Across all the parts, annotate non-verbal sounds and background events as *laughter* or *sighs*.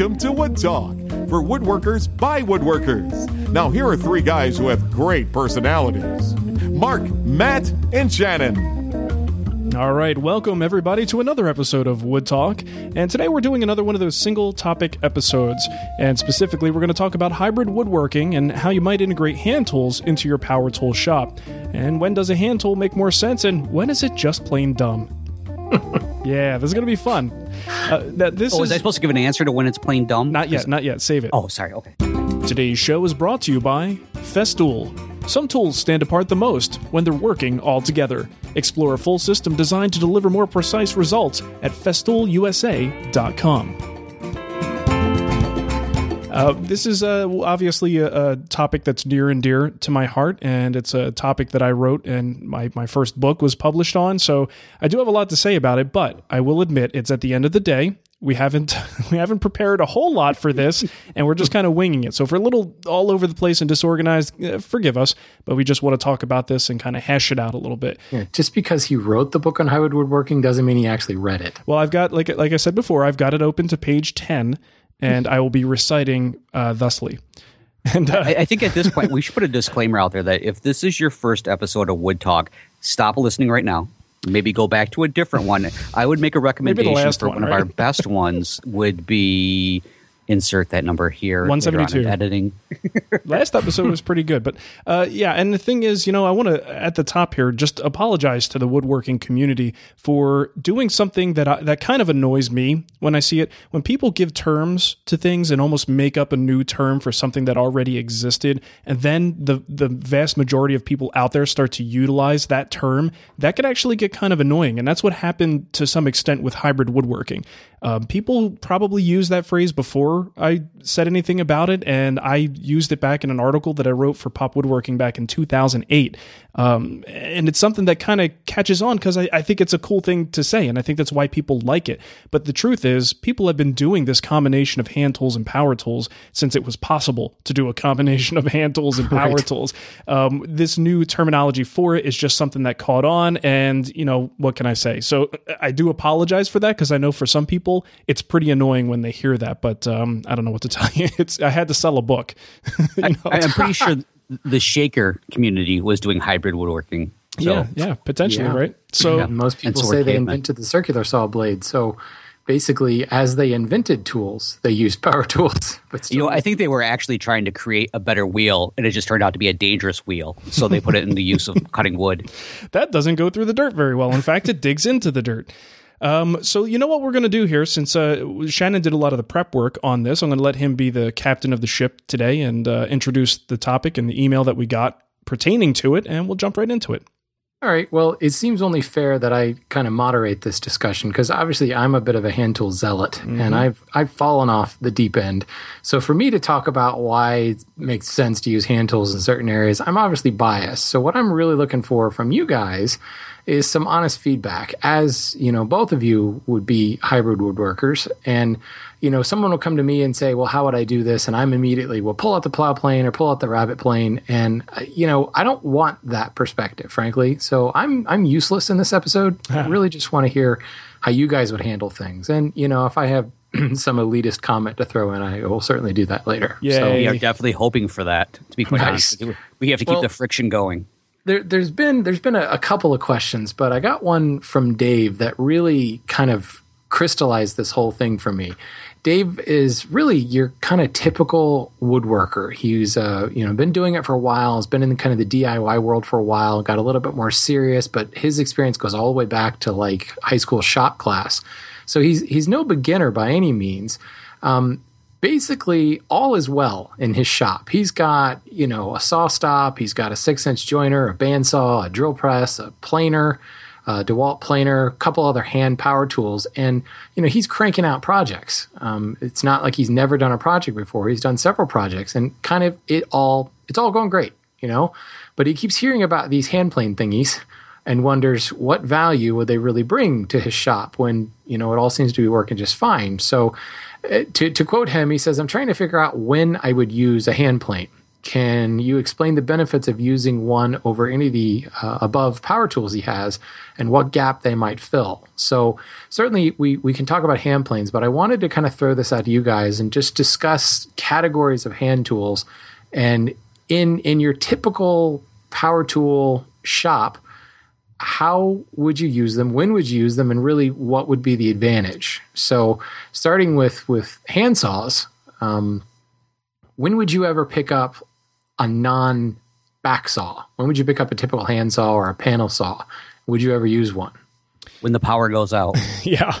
Welcome to Wood Talk for woodworkers by woodworkers. Now, here are three guys who have great personalities Mark, Matt, and Shannon. All right, welcome everybody to another episode of Wood Talk. And today we're doing another one of those single topic episodes. And specifically, we're going to talk about hybrid woodworking and how you might integrate hand tools into your power tool shop. And when does a hand tool make more sense, and when is it just plain dumb? *laughs* yeah, this is going to be fun. Uh, that, this Oh, is was I supposed to give an answer to when it's plain dumb? not yet, not yet. Save it. Oh, sorry. Okay. Today's show is brought to you by Festool. Some tools stand apart the most when they're working all together. Explore a full system designed to deliver more precise results at festoolusa.com. Uh, this is uh, obviously a, a topic that's near and dear to my heart, and it's a topic that I wrote and my, my first book was published on. So I do have a lot to say about it, but I will admit it's at the end of the day. We haven't *laughs* we haven't prepared a whole lot for this, *laughs* and we're just kind of winging it. So if we're a little all over the place and disorganized, uh, forgive us. But we just want to talk about this and kind of hash it out a little bit. Yeah, just because he wrote the book on hybrid woodworking doesn't mean he actually read it. Well, I've got like like I said before, I've got it open to page ten, and I will be reciting uh, thusly. *laughs* And uh, I, I think at this point we should put a disclaimer out there that if this is your first episode of Wood Talk, stop listening right now. Maybe go back to a different one. I would make a recommendation for one, one, of our best *laughs* ones would be insert that number here. later on 172. in Editing. *laughs* last episode was pretty good but uh, yeah and the thing is you know i want to at the top here just apologize to the woodworking community for doing something that I, that kind of annoys me when i see it when people give terms to things and almost make up a new term for something that already existed and then the the vast majority of people out there start to utilize that term that could actually get kind of annoying and that's what happened to some extent with hybrid woodworking um, people probably used that phrase before I said anything about it, and I used it back in an article that I wrote for Pop Woodworking back in 2008. Um, and it's something that kind of catches on because I, I think it's a cool thing to say, and I think that's why people like it. But the truth is, people have been doing this combination of hand tools and power tools since it was possible to do a combination of hand tools and *laughs* power tools. Um, this new terminology for it is just something that caught on, and you know what can I say? So I do apologize for that because I know for some people it's pretty annoying when they hear that. But um, I don't know what to *laughs* tell you. It's I had to sell a book. *laughs* you know? I, I'm pretty sure the Shaker community was doing hybrid woodworking. So yeah, yeah, potentially, Yeah. right? So Yeah. Most people so say were they cavemen. invented the circular saw blade. So basically, as they invented tools, they used power *laughs* tools. But still, You know, I think they were actually trying to create a better wheel, and it just turned out to be a dangerous wheel. So they put it in the use of cutting wood. that doesn't go through the dirt very well. In fact, it digs into the dirt. Um, so you know what we're going to do here, since uh, Shannon did a lot of the prep work on this, I'm going to let him be the captain of the ship today and uh, introduce the topic and the email that we got pertaining to it, and we'll jump right into it. All right. Well, it seems only fair that I kind of moderate this discussion because obviously I'm a bit of a hand tool zealot and I've I've fallen off the deep end. So for me to talk about why it makes sense to use hand tools in certain areas, I'm obviously biased. So what I'm really looking for from you guys is some honest feedback as, you know, both of you would be hybrid woodworkers and you know, someone will come to me and say, "Well, how would I do this?" And I'm immediately, will pull out the plow plane or pull out the rabbet plane." And uh, you know, I don't want that perspective, frankly. So I'm I'm useless in this episode. I really just want to hear how you guys would handle things. And you know, if I have *clears throat* some elitist comment to throw in, I will certainly do that later. Yay. So We are definitely hoping for that. To be quite Nice. honest, we have to keep Well- the friction going. There, there's been there's been a, a couple of questions, but I got one from Dave that really kind of crystallized this whole thing for me. Dave is really your kind of typical woodworker. He's uh, you know been doing it for a while. Has been in kind of the DIY world for a while. Got a little bit more serious, but his experience goes all the way back to like high school shop class. So he's he's no beginner by any means. Um, basically all is well in his shop. He's got, you know, a SawStop, he's got a six inch jointer, a bandsaw, a drill press, a planer, a DeWalt planer, a couple other hand power tools. And, you know, he's cranking out projects. Um, it's not like he's never done a project before. He's done several projects and kind of it all, it's all going great, you know, but he keeps hearing about these hand plane thingies and wonders what value would they really bring to his shop when, you know, it all seems to be working just fine. So, to, to quote him, he says, I'm trying to figure out when I would use a hand plane. can you explain the benefits of using one over any of the uh, above power tools he has and what gap they might fill? So, certainly we, we can talk about hand planes, but I wanted to kind of throw this out to you guys and just discuss categories of hand tools. And in, in your typical power tool shop, how would you use them? When would you use them? And really, what would be the advantage? So, starting with, with hand saws, um, when would you ever pick up a non back saw? When would you pick up a typical hand saw or a panel saw? Would you ever use one? When the power goes out. *laughs* yeah.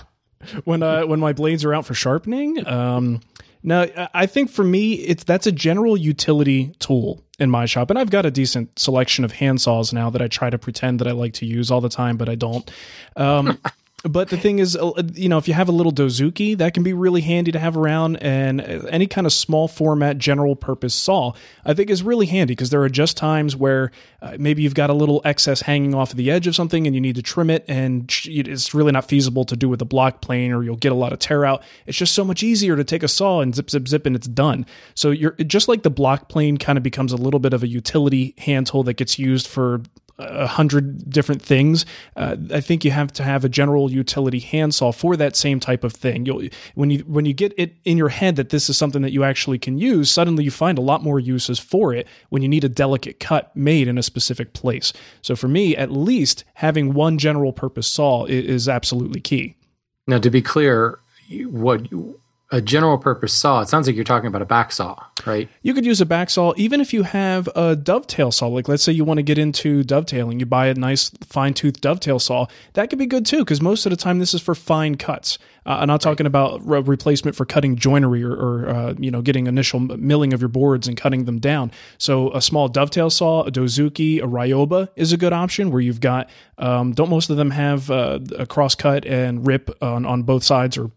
When uh, when my blades are out for sharpening. Um, now, I think for me, it's that's a general utility tool in my shop, and I've got a decent selection of hand saws now that I try to pretend that I like to use all the time, but I don't. Um, *laughs* but the thing is, uh, you know, if you have a little dozuki, that can be really handy to have around, and any kind of small format general purpose saw, I think is really handy because there are just times where uh, maybe you've got a little excess hanging off the edge of something and you need to trim it, and it's really not feasible to do with a block plane, or you'll get a lot of tear out. It's just so much easier to take a saw and zip, zip, zip, and it's done. So you're just like the block plane kind of becomes a little bit of a utility hand tool that gets used for a hundred different things. Uh, I think you have to have a general utility handsaw for that same type of thing. You'll, when you when you get it in your head that this is something that you actually can use, suddenly you find a lot more uses for it when you need a delicate cut made in a specific place. So for me, at least having one general purpose saw is, is absolutely key. Now, to be clear, what a general purpose saw. It sounds like you're talking about a back saw, right? You could use a back saw even if you have a dovetail saw. Like, let's say you want to get into dovetailing, you buy a nice fine tooth dovetail saw. That could be good too, because most of the time this is for fine cuts. Uh, I'm not talking about re- replacement for cutting joinery or, or uh, you know getting initial milling of your boards and cutting them down. So a small dovetail saw, a dozuki, a ryoba is a good option where you've got. Um, don't most of them have uh, a cross cut and rip on, on both sides or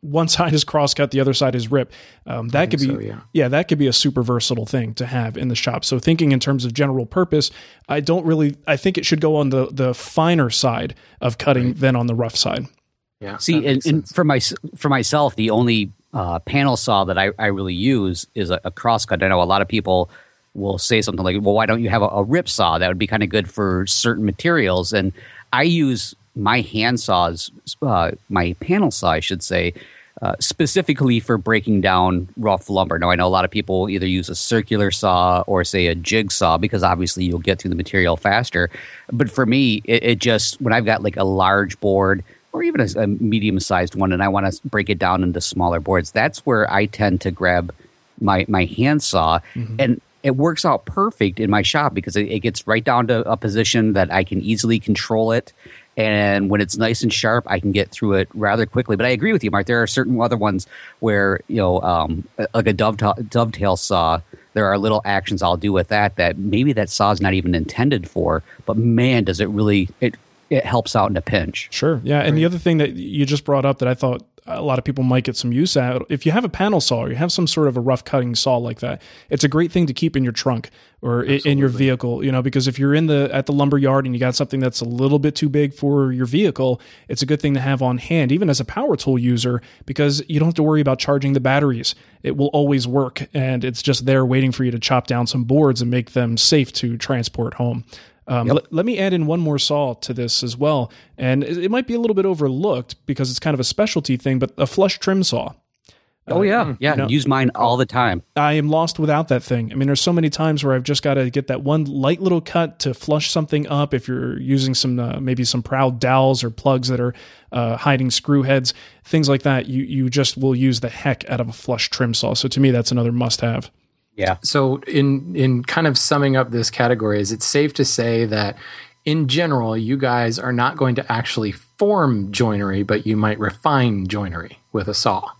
one *laughs* side is crosscut, the other side is rip. Um, that could be, so, yeah. yeah, that could be a super versatile thing to have in the shop. So thinking in terms of general purpose, I don't really, I think it should go on the the finer side of cutting right. than on the rough side. Yeah. See, and, and, for my for myself, the only uh, panel saw that I, I really use is a, a crosscut. I know a lot of people will say something like, "Well, why don't you have a, a rip saw? That would be kind of good for certain materials." And I use my hand saws, uh, my panel saw, I should say, uh, specifically for breaking down rough lumber. Now, I know a lot of people either use a circular saw or, say, a jigsaw because obviously you'll get through the material faster. But for me, it, it just, when I've got like a large board or even a, a medium sized one and I want to break it down into smaller boards, that's where I tend to grab my, my hand saw. Mm-hmm. And it works out perfect in my shop because it, it, gets right down to a position that I can easily control it and when it's nice and sharp, I can get through it rather quickly. But I agree with you, Mark. There are certain other ones where you know, um, like a dovetail, dovetail saw. There are little actions I'll do with that that maybe that saw is not even intended for. But man, does it really it it helps out in a pinch. Sure. Yeah. And right. the other thing that you just brought up that I thought a lot of people might get some use out. If you have a panel saw or you have some sort of a rough cutting saw like that, it's a great thing to keep in your trunk or Absolutely. in your vehicle, you know, because if you're in the at the lumber yard and you got something that's a little bit too big for your vehicle, it's a good thing to have on hand even as a power tool user because you don't have to worry about charging the batteries. It will always work and it's just there waiting for you to chop down some boards and make them safe to transport home. Um, yep. l- let me add in one more saw to this as well, and it, it, might be a little bit overlooked because it's kind of a specialty thing, but a flush trim saw. Oh yeah, uh, yeah. You know, use mine all the time. I am lost without that thing. I mean, there's so many times where I've just got to get that one light little cut to flush something up. If you're using some uh, maybe some proud dowels or plugs that are uh, hiding screw heads, things like that, you you just will use the heck out of a flush trim saw. So to me, that's another must have. Yeah. So in in kind of summing up this category, is it safe to say that in general, you guys are not going to actually form joinery, but you might refine joinery with a saw?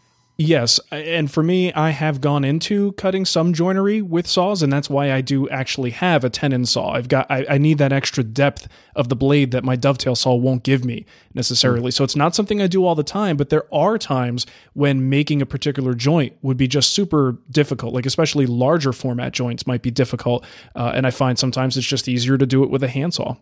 Yes, and for me, I have gone into cutting some joinery with saws, and that's why I do actually have a tenon saw. I've got I, I need that extra depth of the blade that my dovetail saw won't give me necessarily. Mm. So it's not something I do all the time, but there are times when making a particular joint would be just super difficult. Like especially larger format joints might be difficult, uh, and I find sometimes it's just easier to do it with a handsaw.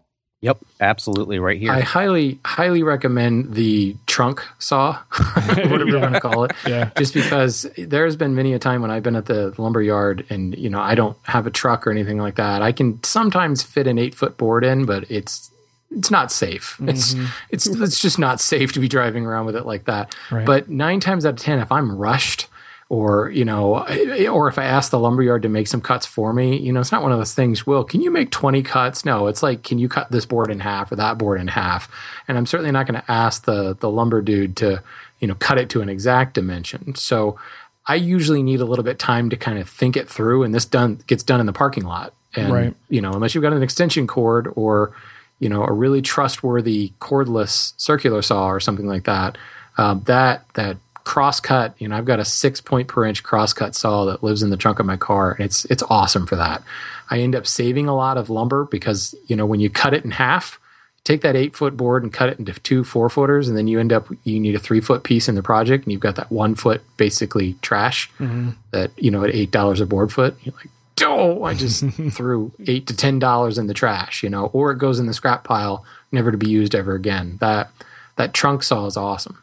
Yep, absolutely, right here. I highly, highly recommend the trunk saw, *laughs* whatever you want to call it. Yeah. Just because there has been many a time when I've been at the lumber yard and you know I don't have a truck or anything like that. I can sometimes fit an eight foot board in, but it's it's not safe. It's mm-hmm. it's it's just not safe to be driving around with it like that. Right. But nine times out of ten, if I'm rushed or you know or if i ask the lumberyard to make some cuts for me you know it's not one of those things will can you make 20 cuts? No it's like can you cut this board in half or that board in half? And i'm certainly not going to ask the the lumber dude to you know cut it to an exact dimension. So i usually need a little bit time to kind of think it through and this done gets done in the parking lot. And Right. you know unless you've got an extension cord or you know a really trustworthy cordless circular saw or something like that um, that that crosscut you know i've got a six point per inch crosscut saw that lives in the trunk of my car and it's it's awesome for that. I end up saving a lot of lumber because you know when you cut it in half take that eight foot board and cut it into two four footers and then you end up you need a three foot piece in the project and you've got that one foot basically trash mm-hmm. that you know at eight dollars a board foot you're like oh i just *laughs* threw eight to ten dollars in the trash you know or it goes in the scrap pile never to be used ever again. That that trunk saw is awesome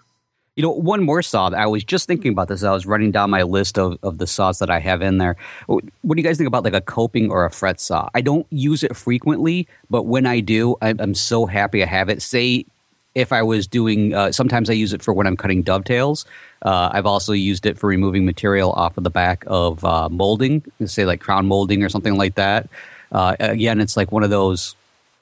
You know, one more saw I was just thinking about this. I was writing down my list of, of the saws that I have in there. What do you guys think about like a coping or a fret saw? I don't use it frequently, but when I do, I'm, I'm so happy I have it. Say if I was doing, uh, sometimes I use it for when I'm cutting dovetails. Uh, I've also used it for removing material off of the back of uh, molding, say like crown molding or something like that. Uh, again, it's like one of those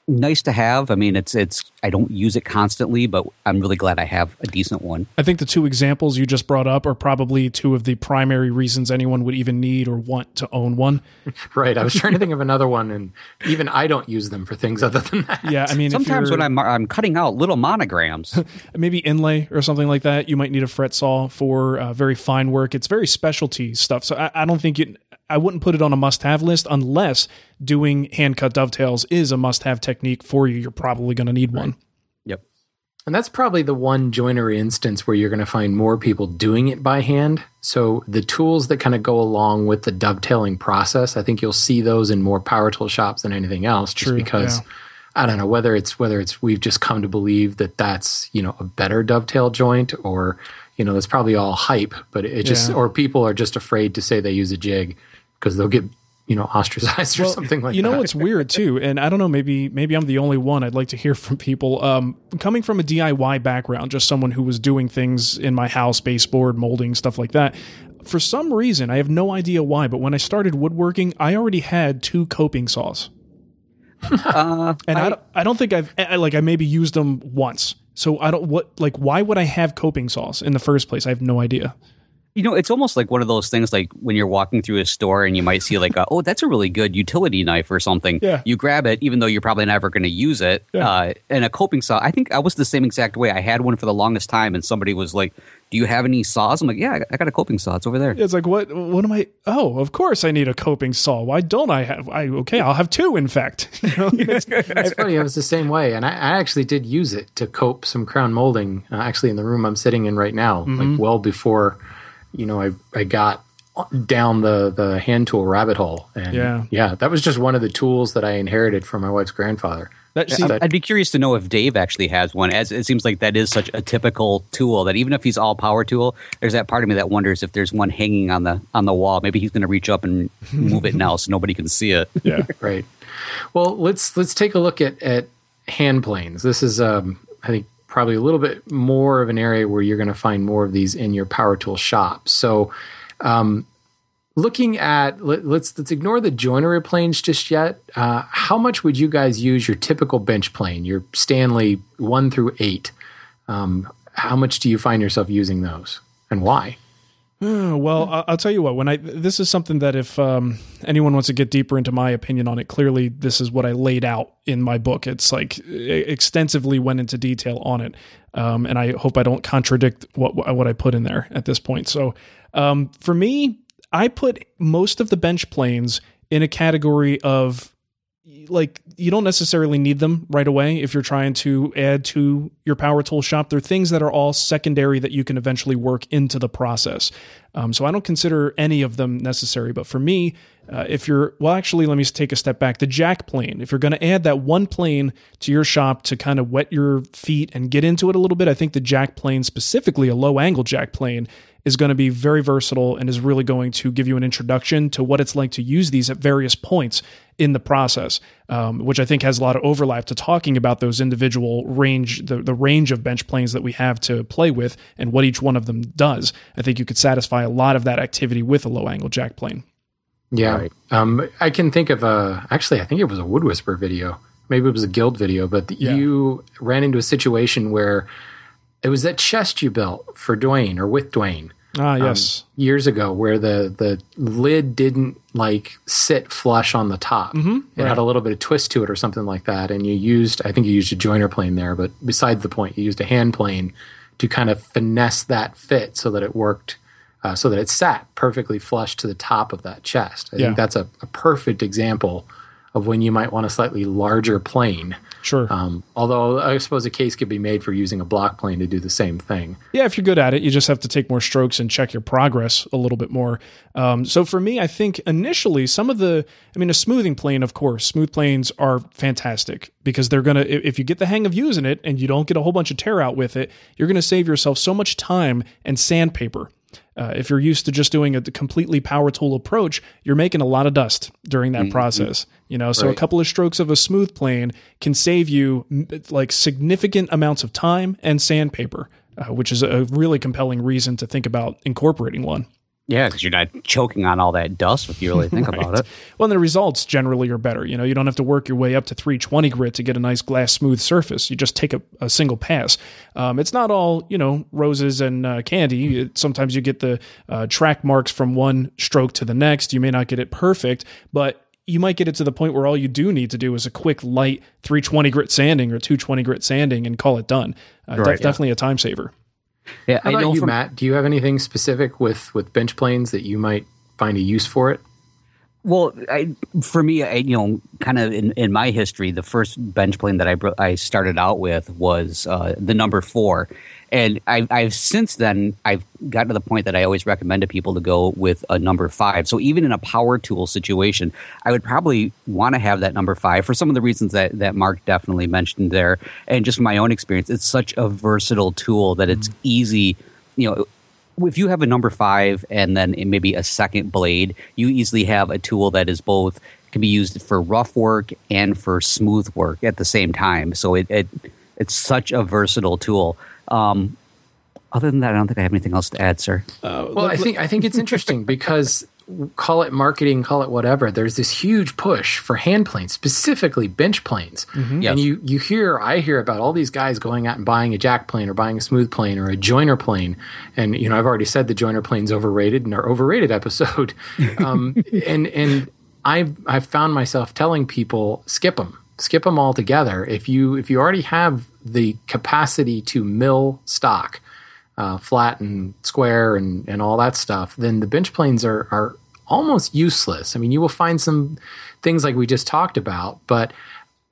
nice to have. I mean, it's it's. I don't use it constantly, but I'm really glad I have a decent one. I think the two examples you just brought up are probably two of the primary reasons anyone would even need or want to own one. *laughs* right i was trying to think of another one and even i don't use them for things other than that Yeah, I mean, Sometimes you're- when I'm I'm cutting out little monograms. *laughs* maybe inlay or something like that. You might need a fret saw for uh, very fine work. It's very specialty stuff. So I, I don't think it. I wouldn't put it on a must-have list unless doing hand cut dovetails is a must-have technique for you. You're probably going to need one. yep. And that's probably the one joinery instance where you're going to find more people doing it by hand. So the tools that kind of go along with the dovetailing process, I think you'll see those in more power tool shops than anything else. Just True, because yeah. I don't know whether it's whether it's we've just come to believe that that's you know a better dovetail joint or you know it's probably all hype, but it just Yeah. or people are just afraid to say they use a jig because they'll get you know ostracized or something like that. you know that. what's weird too, and I don't know, maybe maybe I'm the only one. I'd like to hear from people. Um, coming from a DIY background, just someone who was doing things in my house, baseboard, molding, stuff like that. For some reason, I have no idea why, but when I started woodworking, I already had two coping saws, *laughs* Uh, and I, don't, I don't think I've I, like I maybe used them once. So I don't what like why would I have coping saws in the first place? I have no idea. You know, it's almost like one of those things like when you're walking through a store and you might see like, a, oh, that's a really good utility knife or something. Yeah. You grab it, even though you're probably never going to use it. Yeah. Uh, and a coping saw, I think I was the same exact way. I had one for the longest time, and somebody was like, "Do you have any saws?" I'm like, "Yeah, I got- a coping saw. It's over there." It's like what what am I? Oh, of course I need a coping saw. Why don't I have? I okay, I'll have two. In fact, *laughs* You know, *laughs* it's- It's funny. I was the same way, and I, I actually did use it to cope some crown molding. Uh, actually, in the room I'm sitting in right now, like well before, you know, I I got down the the hand tool rabbit hole, and Yeah. yeah, that was just one of the tools that I inherited from my wife's grandfather. that, see, that- I'd be curious to know if Dave actually has one, as it seems like that is such a typical tool that even if he's all power tool, there's that part of me that wonders if there's one hanging on the on the wall. Maybe he's going to reach up and move it now so nobody can see it. yeah. *laughs* Right. Well, let's let's take a look at at hand planes. This is, um, I think, probably a little bit more of an area where you're going to find more of these in your power tool shop. So, um, looking at let, let's let's ignore the joinery planes just yet. Uh, how much would you guys use your typical bench plane, your Stanley one through eight? Um, how much do you find yourself using those, and why? Oh, well, I'll tell you what. When I this is something that if um, anyone wants to get deeper into my opinion on it, clearly this is what I laid out in my book. It's like extensively went into detail on it, um, and I hope I don't contradict what what I put in there at this point. So, um, for me, I put most of the bench planes in a category of like you don't necessarily need them right away if you're trying to add to your power tool shop. They're things that are all secondary that you can eventually work into the process. Um, so I don't consider any of them necessary. But for me, uh, if you're well, actually, let me take a step back. The jack plane. If you're going to add that one plane to your shop to kind of wet your feet and get into it a little bit, I think the jack plane, specifically a low angle jack plane, is going to be very versatile and is really going to give you an introduction to what it's like to use these at various points in the process, um, which I think has a lot of overlap to talking about those individual range, the, the range of bench planes that we have to play with and what each one of them does. I think you could satisfy a lot of that activity with a low angle jack plane. Yeah. Right. Um, I can think of a, actually, I think it was a Wood Whisperer video. Maybe it was a guild video, but yeah. you ran into a situation where it was that chest you built for Dwayne or with Dwayne. Ah, um, yes. Um, years ago, where the the lid didn't like sit flush on the top. Mm-hmm, it right. had a little bit of twist to it or something like that. And you used, I think you used a jointer plane there, but besides the point, you used a hand plane to kind of finesse that fit so that it worked, uh, so that it sat perfectly flush to the top of that chest. I yeah. think that's a, a perfect example of when you might want a slightly larger plane Sure. Um, although I suppose a case could be made for using a block plane to do the same thing. Yeah, if you're good at it, you just have to take more strokes and check your progress a little bit more. Um, so for me, I think initially some of the, I mean, a smoothing plane, of course, smooth planes are fantastic because they're going to, if you get the hang of using it and you don't get a whole bunch of tear out with it, you're going to save yourself so much time and sandpaper. Uh, if you're used to just doing a completely power tool approach, you're making a lot of dust during that mm-hmm. process. You know, so right. a couple of strokes of a smooth plane can save you like significant amounts of time and sandpaper, uh, which is a really compelling reason to think about incorporating one. Yeah, because you're not choking on all that dust if you really think *laughs* right. about it. Well, the results generally are better. You know, you don't have to work your way up to 320 grit to get a nice glass smooth surface. You just take a, a single pass. Um, it's not all you know roses and uh, candy. It, sometimes you get the uh, track marks from one stroke to the next. You may not get it perfect, but you might get it to the point where all you do need to do is a quick light 320 grit sanding or 220 grit sanding and call it done. Uh, right, def- yeah. Definitely a time saver. Yeah, How I about you, from, Matt? Do you have anything specific with with bench planes that you might find a use for it? Well, I, for me, I, you know, kind of in, in my history, the first bench plane that I I started out with was uh, the number four, and I've, I've since then I've gotten to the point that I always recommend to people to go with a number five. So even in a power tool situation, I would probably want to have that number five for some of the reasons that that Mark definitely mentioned there, and just from my own experience, it's such a versatile tool that it's mm-hmm. easy. You know, if you have a number five and then maybe a second blade, you easily have a tool that is both can be used for rough work and for smooth work at the same time. So it, it it's such a versatile tool. Um, other than that, I don't think I have anything else to add, sir. Uh, well, I think I think it's *laughs* interesting because call it marketing, call it whatever. There's this huge push for hand planes, specifically bench planes, mm-hmm. yes. and you you hear I hear about all these guys going out and buying a jack plane or buying a smooth plane or a jointer plane, and you know I've already said the jointer plane's overrated in our overrated *laughs* episode, um, and and I've I've found myself telling people skip them skip them all together. If you if you already have the capacity to mill stock, uh, flat and square and and all that stuff, then the bench planes are are almost useless. I mean, you will find some things like we just talked about, but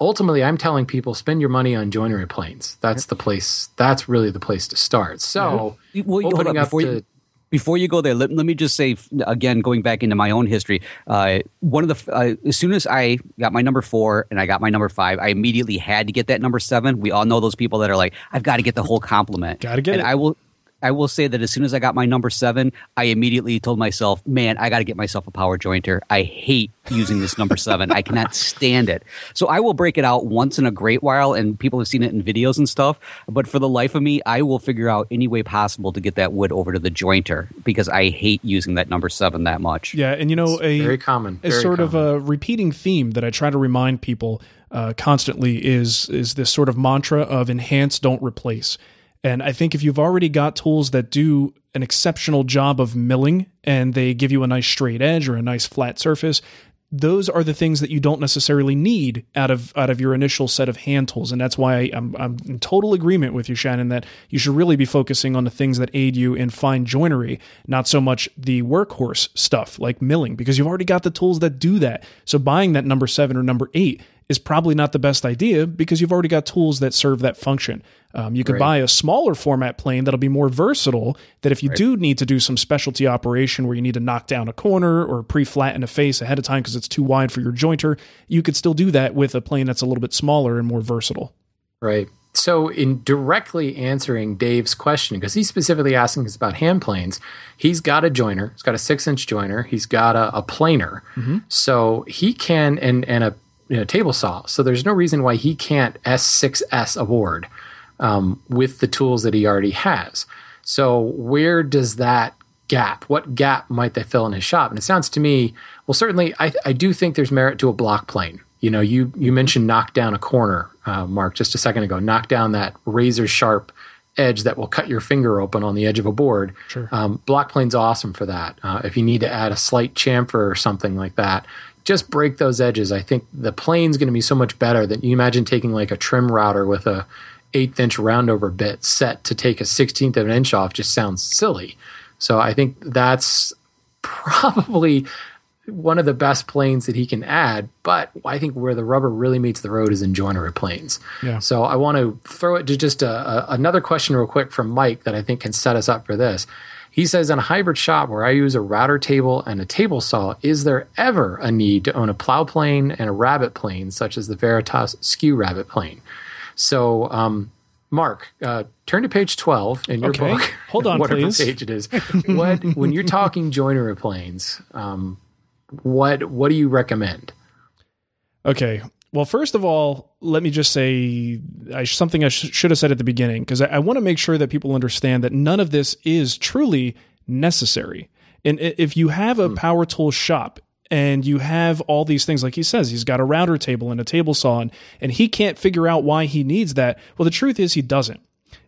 ultimately i'm telling people spend your money on joinery planes that's the place that's really the place to start so well, opening up to, before you go there, let, let me just say again, going back into my own history, uh, one of the uh, as soon as I got my number four and I got my number five, I immediately had to get that number seven. We all know those people that are like, I've got to get the whole complement. Got to get and it. I will. I will say that as soon as I got my number seven, I immediately told myself, man, I got to get myself a power jointer. I hate using this number seven. I cannot stand it. So I will break it out once in a great while, and people have seen it in videos and stuff. But for the life of me, I will figure out any way possible to get that wood over to the jointer because I hate using that number seven that much. Yeah, and you know, a very common, a sort common. of a repeating theme that I try to remind people uh, constantly is is this sort of mantra of enhance, don't replace. And I think if you've already got tools that do an exceptional job of milling and they give you a nice straight edge or a nice flat surface, those are the things that you don't necessarily need out of out of your initial set of hand tools, and that's why I'm I'm in total agreement with you, Shannon, that you should really be focusing on the things that aid you in fine joinery, not so much the workhorse stuff like milling, because you've already got the tools that do that. So buying that number seven or number eight is probably not the best idea because you've already got tools that serve that function. Um, you could right. buy a smaller format plane that'll be more versatile. That if you right. do need to do some specialty operation where you need to knock down a corner or pre-flatten a face ahead of time because it's too wide for your jointer, you could still do that with a plane that's a little bit smaller and more versatile. Right. So, in directly answering Dave's question, because he's specifically asking us about hand planes, he's got a jointer. He's got a six-inch jointer. He's got a, a planer. Mm-hmm. So he can and and a you know, table saw. So there's no reason why he can't S6S award um, with the tools that he already has. So where does that gap? What gap might they fill in his shop? And it sounds to me, well, certainly I, I do think there's merit to a block plane. You know, you you mentioned knock down a corner, uh, Mark, just a second ago. Knock down that razor sharp edge that will cut your finger open on the edge of a board. Sure. Um, block plane's awesome for that. Uh, if you need to add a slight chamfer or something like that, just break those edges. I think the plane's going to be so much better than you imagine taking like a trim router with a eighth inch roundover bit set to take a sixteenth of an inch off just sounds silly. So I think that's probably one of the best planes that he can add. But I think where the rubber really meets the road is in joinery planes. Yeah. So I want to throw it to just a, a, another question real quick from Mike that I think can set us up for this. He says, in a hybrid shop where I use a router table and a table saw, is there ever a need to own a plow plane and a rabbet plane, such as the Veritas Skew rabbet plane? So, um, Mark, uh, turn to page 12 in your okay. book. Hold on, *laughs* whatever please. page it is. What, when you're talking joinery planes, um, what, what do you recommend? Okay. Well, first of all, let me just say I, something I sh- should have said at the beginning because I, I want to make sure that people understand that none of this is truly necessary. And if you have a hmm. power tool shop and you have all these things, like he says, he's got a router table and a table saw, and, and he can't figure out why he needs that. Well, the truth is he doesn't.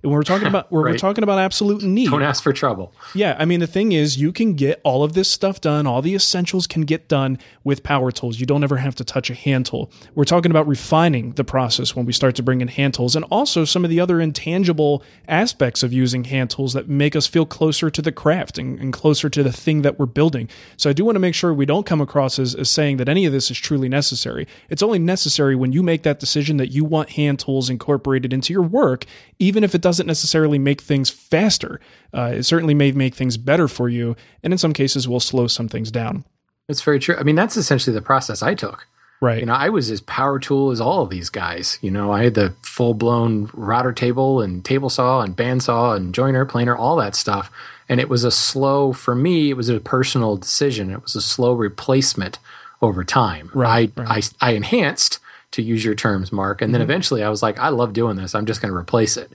And we're talking about we're, right. we're talking about absolute need. Don't ask for trouble. Yeah, I mean the thing is you can get all of this stuff done, all the essentials can get done with power tools. You don't ever have to touch a hand tool. We're talking about refining the process when we start to bring in hand tools and also some of the other intangible aspects of using hand tools that make us feel closer to the craft and, and closer to the thing that we're building. So I do want to make sure we don't come across as, as saying that any of this is truly necessary. It's only necessary when you make that decision that you want hand tools incorporated into your work, even if it doesn't necessarily make things faster. Uh, it certainly may make things better for you, and in some cases will slow some things down. It's very true. I mean, that's essentially the process I took. Right. You know, I was as power tool as all of these guys. You know, I had the full blown router table and table saw and bandsaw and jointer, planer, all that stuff. And it was a slow, for me, it was a personal decision. It was a slow replacement over time. Right. I, right. I, I enhanced, to use your terms, Mark. And then mm-hmm. eventually I was like, I love doing this. I'm just going to replace it.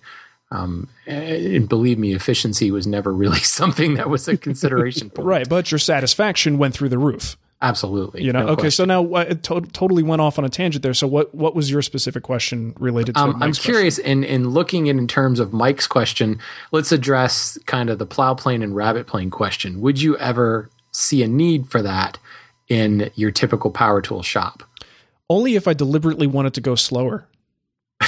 Um, and believe me, efficiency was never really *laughs* something that was a *laughs* consideration point. right, but your satisfaction went through the roof. Absolutely. You know. No okay. Question. So now it to- totally went off on a tangent there. So what what was your specific question related to? Um, I'm curious in in looking in in terms of Mike's question. Let's address kind of the plow plane and rabbet plane question. Would you ever see a need for that in your typical power tool shop? Only if I deliberately wanted to go slower. *laughs*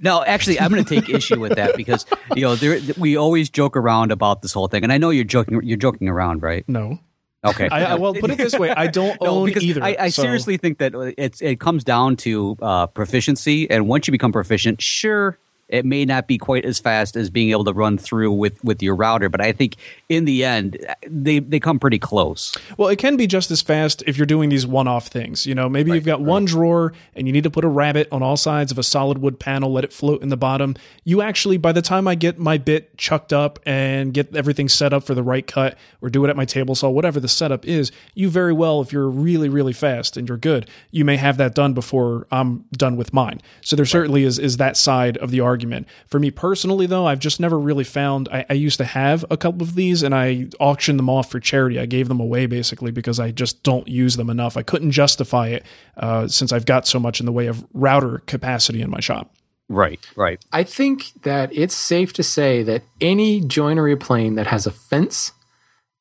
no, actually, I'm going *laughs* to take issue with that because you know there, we always joke around about this whole thing, and I know you're joking. You're joking around, right? No. Okay. I, I, well, put it this way: I don't *laughs* no, own either. I, I so. seriously think that it's it comes down to uh, proficiency, and once you become proficient, sure, it may not be quite as fast as being able to run through with with your router but i think in the end they they come pretty close well it can be just as fast if you're doing these one-off things you know maybe right, you've got right. one drawer and you need to put a rabbet on all sides of a solid wood panel let it float in the bottom you actually by the time i get my bit chucked up and get everything set up for the right cut or do it at my table saw whatever the setup is you very well if you're really really fast and you're good you may have that done before i'm done with mine so there right. certainly is is that side of the argument argument. For me personally, though, I've just never really found. I, I, used to have a couple of these, and I auctioned them off for charity. I gave them away basically because I just don't use them enough. I couldn't justify it uh, since I've got so much in the way of router capacity in my shop. Right, right. I think that it's safe to say that any joinery plane that has a fence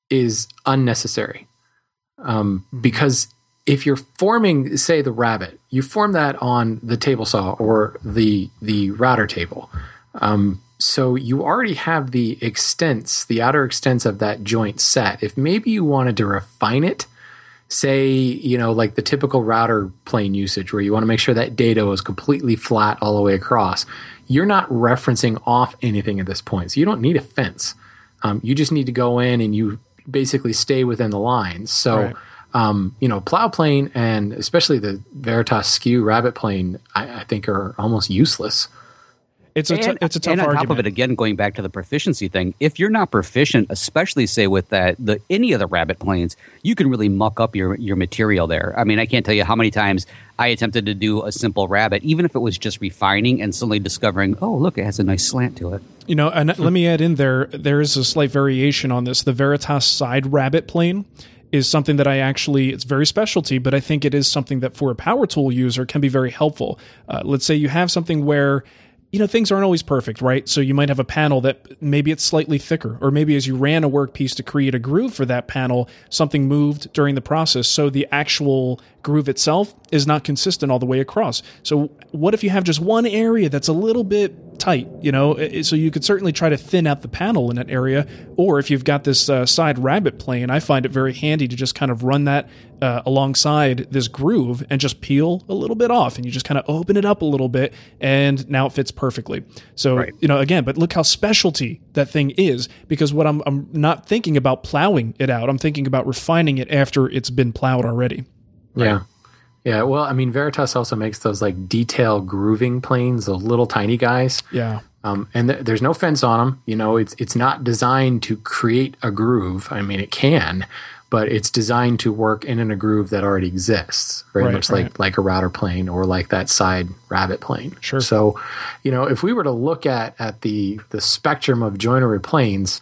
is unnecessary. um, because if you're forming, say, the rabbet, you form that on the table saw or the the router table. Um, so you already have the extents, the outer extents of that joint set. If maybe you wanted to refine it, say, you know, like the typical router plane usage where you want to make sure that dado is completely flat all the way across, you're not referencing off anything at this point. So you don't need a fence. Um, you just need to go in and you basically stay within the lines. So, right. Um, you know, plow plane and especially the Veritas skew rabbet plane, I, I think are almost useless. It's a t- it's a tough and on argument. top of it, again, going back to the proficiency thing, if you're not proficient, especially say with that the any of the rabbet planes, you can really muck up your your material there. I mean, I can't tell you how many times I attempted to do a simple rabbet, even if it was just refining and suddenly discovering, oh, look, it has a nice slant to it. You know, and let me add in there, there is a slight variation on this. The Veritas side rabbet plane is something that I actually, it's very specialty, but I think it is something that for a power tool user can be very helpful. Uh, let's say you have something where you know things aren't always perfect right so you might have a panel that maybe it's slightly thicker or maybe as you ran a workpiece to create a groove for that panel something moved during the process so the actual groove itself is not consistent all the way across so what if you have just one area that's a little bit tight, you know, so you could certainly try to thin out the panel in that area. Or if you've got this uh, side rabbet plane, I find it very handy to just kind of run that uh, alongside this groove and just peel a little bit off, and you just kind of open it up a little bit, and now it fits perfectly. So right. you know, again, but look how specialty that thing is because what I'm I'm not thinking about plowing it out. I'm thinking about refining it after it's been plowed already. Right? Yeah. Yeah, well, I mean, Veritas also makes those like detail grooving planes, those little tiny guys. Yeah. Um, and th- there's no fence on them. You know, it's it's not designed to create a groove. I mean, it can, but it's designed to work in, in a groove that already exists, very right, much right. like like a router plane or like that side rabbet plane. Sure. So, you know, if we were to look at at the the spectrum of joinery planes,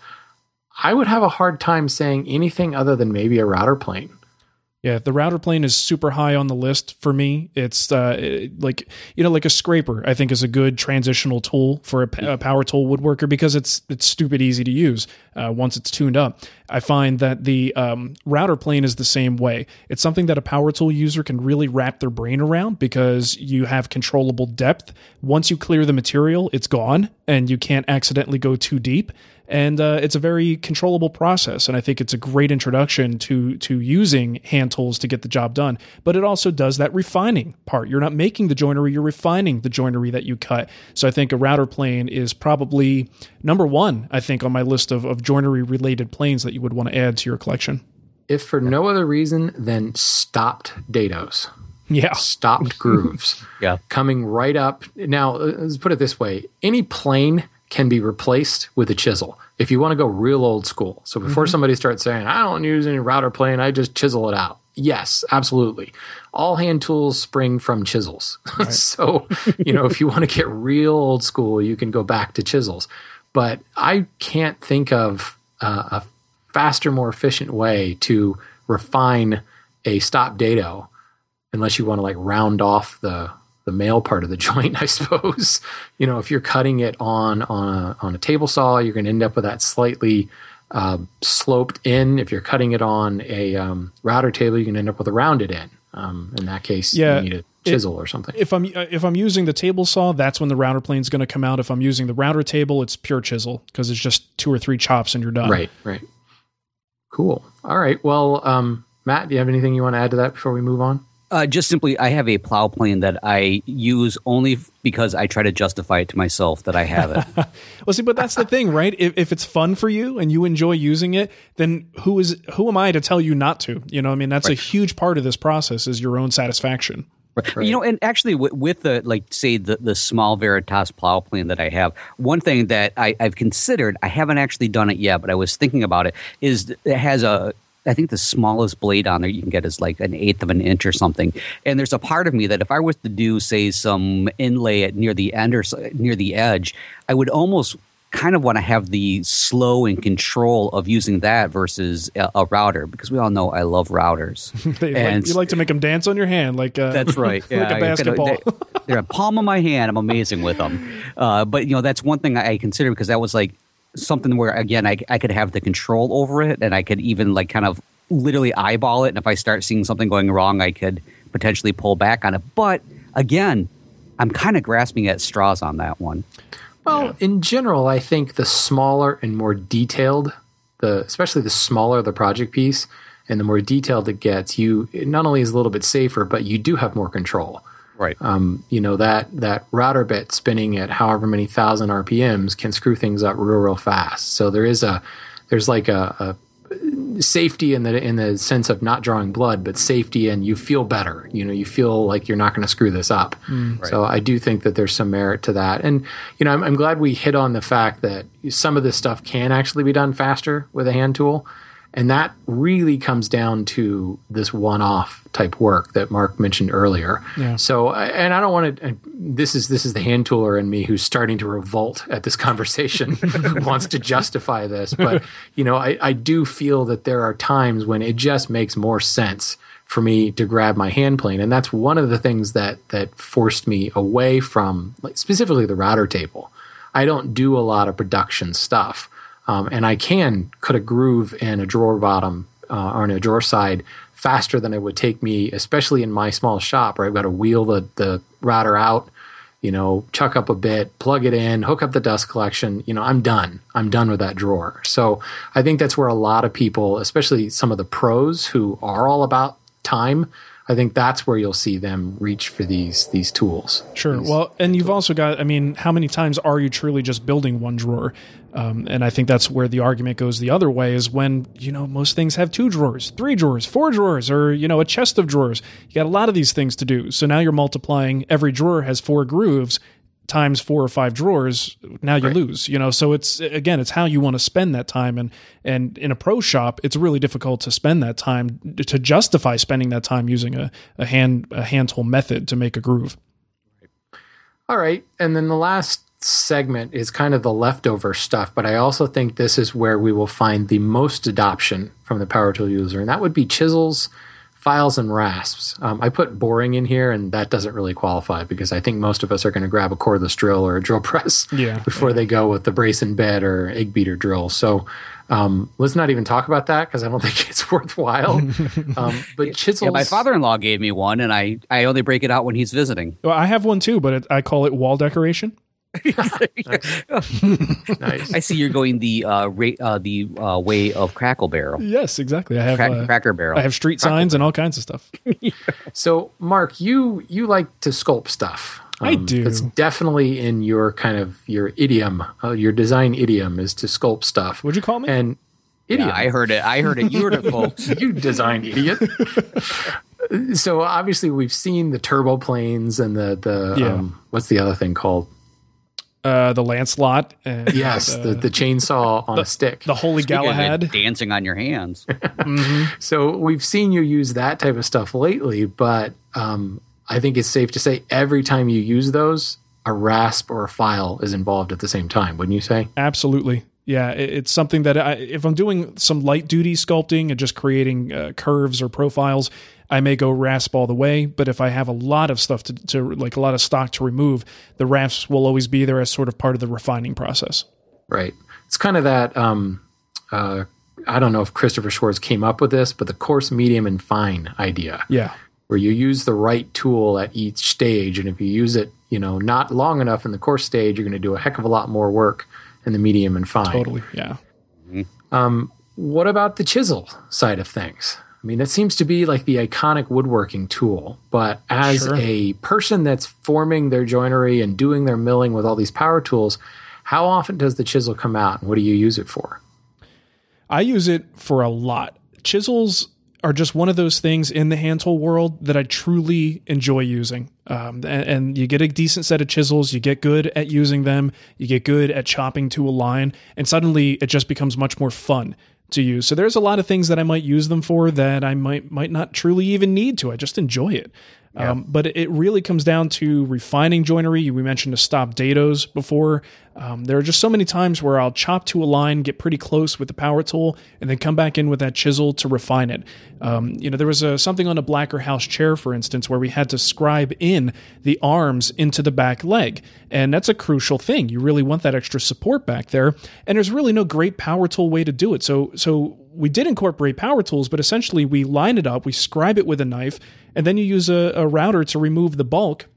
I would have a hard time saying anything other than maybe a router plane. Yeah, the router plane is super high on the list for me. It's uh, like you know, like a scraper. I think is a good transitional tool for a, a power tool woodworker because it's it's stupid easy to use uh, once it's tuned up. I find that the um, router plane is the same way. It's something that a power tool user can really wrap their brain around because you have controllable depth. Once you clear the material, it's gone, and you can't accidentally go too deep and uh, it's a very controllable process and i think it's a great introduction to to using hand tools to get the job done. But it also does that refining part. You're not making the joinery you're refining the joinery that you cut. So i think a router plane is probably number one i think on my list of, of joinery related planes that you would want to add to your collection. If for no other reason than stopped dados. Yeah. Stopped grooves. *laughs* Yeah. Coming right up now let's put it this way. Any plane can be replaced with a chisel if you want to go real old school. So before mm-hmm. somebody starts saying, I don't use any router plane, I just chisel it out. Yes, absolutely. All hand tools spring from chisels. *laughs* Right. so, you know, if you want to get real old school, you can go back to chisels. But I can't think of uh, a faster, more efficient way to refine a stop dado unless you want to like round off the the male part of the *laughs* joint, I suppose. you know, if you're cutting it on on a, on a table saw, you're going to end up with that slightly uh, sloped in. If you're cutting it on a um, router table, you can end up with a rounded in. Um, in that case, yeah, you need a chisel it, or something. If I'm uh, if I'm using the table saw, that's when the router plane is going to come out. If I'm using the router table, it's pure chisel because it's just two or three chops and you're done. Right, right. Cool. All right. Well, um, Matt, do you have anything you want to add to that before we move on? Uh, just simply, I have a plow plane that I use only because I try to justify it to myself that I have it. *laughs* well, see, but that's the thing, right? If, if it's fun for you and you enjoy using it, then who is who am I to tell you not to? You know, I mean, that's right. a huge part of this process is your own satisfaction. Right. You know, and actually, with, with, the like, say the the small Veritas plow plane that I have, one thing that I, have considered, I haven't actually done it yet, but I was thinking about it, is it has a I think the smallest blade on there you can get is like an eighth of an inch or something. And there's a part of me that if I was to do, say, some inlay at near the end or near the edge, I would almost kind of want to have the slow and control of using that versus a, a router because we all know I love routers. *laughs* and like, you like to make them dance on your hand, like uh, that's right, *laughs* like yeah, a basketball. They, are a palm of my hand. I'm amazing with them. Uh, but you know that's one thing I consider because that was like something where again I, I could have the control over it and I could even like kind of literally eyeball it, and if I start seeing something going wrong, I could potentially pull back on it. But again, I'm kind of grasping at straws on that one. Well, yeah. in general, I think the smaller and more detailed, the especially the smaller the project piece, and the more detailed it gets, you it not only is a little bit safer, but you do have more control. Right. Um, you know that that router bit spinning at however many thousand RPMs can screw things up real, real fast. So there is a there's like a, a safety in the in the sense of not drawing blood, but safety and you feel better. You know, you feel like you're not going to screw this up. Mm, right. So I do think that there's some merit to that. And you know, I'm, I'm, glad we hit on the fact that some of this stuff can actually be done faster with a hand tool. And that really comes down to this one-off type work that Mark mentioned earlier. Yeah. So, and I don't want to. This is this is the hand tooler in me who's starting to revolt at this conversation, *laughs* wants to justify this. But you know, I, I do feel that there are times when it just makes more sense for me to grab my hand plane, and that's one of the things that that forced me away from like, specifically the router table. I don't do a lot of production stuff. Um, and I can cut a groove in a drawer bottom uh, or in a drawer side faster than it would take me, especially in my small shop where I've got to wheel the, the router out, you know, chuck up a bit, plug it in, hook up the dust collection. You know, I'm done. I'm done with that drawer. So I think that's where a lot of people, especially some of the pros who are all about time, I think that's where you'll see them reach for these these tools. Sure. These well, and you've also got. I mean, how many times are you truly just building one drawer? Um, and I think that's where the argument goes the other way is when you know most things have two drawers, three drawers, four drawers, or you know a chest of drawers. You got a lot of these things to do. So now you're multiplying. Every drawer has four grooves times four or five drawers now you right. lose you know? So it's again it's how you want to spend that time. And and in a pro shop it's really difficult to spend that time to justify spending that time using a, a hand a hand tool method to make a groove. All right. And then the last segment is kind of the leftover stuff but i also think this is where we will find the most adoption from the power tool user and that would be chisels files and rasps. Um, I put boring in here, and that doesn't really qualify because I think most of us are going to grab a cordless drill or a drill *laughs* press yeah, before yeah. they go with the brace and bit or egg beater drill. So um, let's not even talk about that because I don't think *laughs* it's worthwhile. *laughs* Um, but chisels. Yeah, my father-in-law gave me one, and I I only break it out when he's visiting. Well, I have one too, but it, I call it wall decoration. *laughs* *laughs* *laughs* nice. I see you're going the uh, ra- uh, the uh, way of Cracker Barrel. Yes, exactly. I have Crack- uh, Cracker Barrel. I have street Cracker signs and all kinds of stuff. So, Mark, you you like to sculpt stuff. Um, I do. It's definitely in your kind of your idiom, uh, your design idiom is to sculpt stuff. Would you call me? And idiot. Yeah, I heard it. I heard it. You heard it, folks. you design idiot. so obviously we've seen the turbo planes and the the Yeah. um, what's the other thing called? Uh, the Lancelot. And, Yes, uh, the the chainsaw *laughs* on a stick. the Holy Speaking Galahad. dancing on your hands. *laughs* So we've seen you use that type of stuff lately, but um, I think it's safe to say every time you use those, a rasp or a file is involved at the same time. Wouldn't you say? Absolutely. Yeah, it's something that I, if I'm doing some light duty sculpting and just creating uh, curves or profiles, I may go rasp all the way. But if I have a lot of stuff to, to like a lot of stock to remove, the rasps will always be there as sort of part of the refining process. Right. It's kind of that. Um, uh, I don't know if Christopher Schwarz came up with this, but the coarse, medium, and fine idea. Yeah. where you use the right tool at each stage and if you use it you know not long enough in the coarse stage you're going to do a heck of a lot more work in the medium and fine Totally. Yeah. Um, what about the chisel side of things i mean that seems to be like the iconic woodworking tool but as Sure. a person that's forming their joinery and doing their milling with all these power tools how often does the chisel come out and what do you use it for I use it for a lot. Chisels are just one of those things in the hand tool world that I truly enjoy using. Um, and, and you get a decent set of chisels, you get good at using them, you get good at chopping to a line, and suddenly it just becomes much more fun to use. So there's a lot of things that I might use them for that I might might not truly even need to. I just enjoy it. Um, but it really comes down to refining joinery. We mentioned to stop dados before. Um, there are just so many times where I'll chop to a line, get pretty close with the power tool, and then come back in with that chisel to refine it. Um, you know, there was a, something on a Blacker House chair, for instance, where we had to scribe in the arms into the back leg, and that's a crucial thing. You really want that extra support back there, and there's really no great power tool way to do it. So, so we did incorporate power tools, but essentially we line it up, we scribe it with a knife, and then you use a, a router to remove the bulk.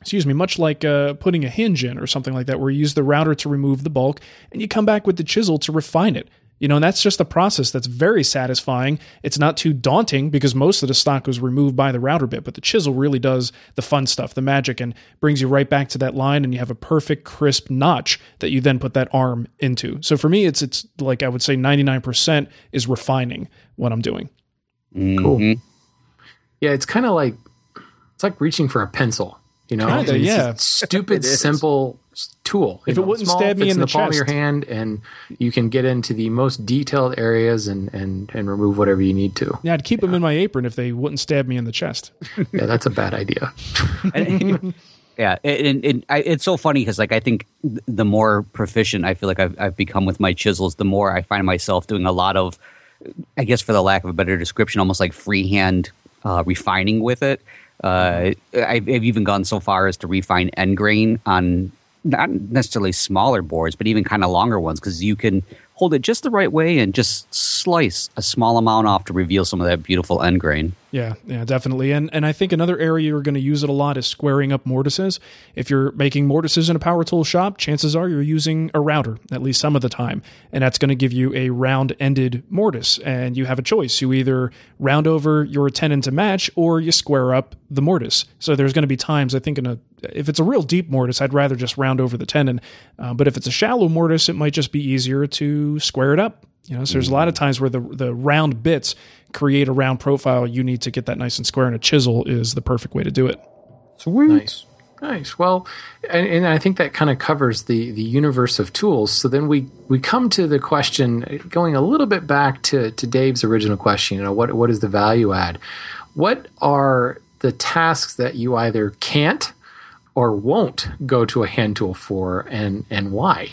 Excuse me, much like uh, putting a hinge in or something like that, where you use the router to remove the bulk, and you come back with the chisel to refine it. You know, and that's just a process that's very satisfying. It's not too daunting because most of the stock was removed by the router bit, but the chisel really does the fun stuff, the magic, and brings you right back to that line, and you have a perfect crisp notch that you then put that arm into. So for me, it's it's like I would say ninety nine percent is refining what I'm doing. Cool. Mm-hmm. Yeah, it's kind of like it's like reaching for a pencil. You know, Kinda, yeah. stupid, *laughs* simple tool. If you it wouldn't stab me in the, the palm of chest. your hand, and you can get into the most detailed areas and and and remove whatever you need to. Yeah, I'd keep them in my apron if they wouldn't stab me in the chest. *laughs* Yeah, that's a bad idea. Yeah, and, and I, it's so funny because like I think the more proficient I feel like I've, I've become with my chisels, the more I find myself doing a lot of, I guess for the lack of a better description, almost like freehand uh, refining with it. Uh, I've, I've even gone so far as to refine end grain on not necessarily smaller boards, but even kind of longer ones because you can hold it just the right way and just slice a small amount off to reveal some of that beautiful end grain. Yeah, yeah, definitely. And and I think another area you're going to use it a lot is squaring up mortises. If you're making mortises in a power tool shop, chances are you're using a router at least some of the time, and that's going to give you a round-ended mortise. And you have a choice: you either round over your tenon to match, or you square up the mortise. So there's going to be times I think in a if it's a real deep mortise, I'd rather just round over the tenon. Uh, but if it's a shallow mortise, it might just be easier to square it up. You know, so there's a lot of times where the the round bits create a round profile. You need to get that nice and square, and a chisel is the perfect way to do it. Nice. Nice. Well, and, and I think that kind of covers the the universe of tools. So then we we come to the question, going a little bit back to to Dave's original question. You know, what what is the value add? What are the tasks that you either can't or won't go to a hand tool for, and and why?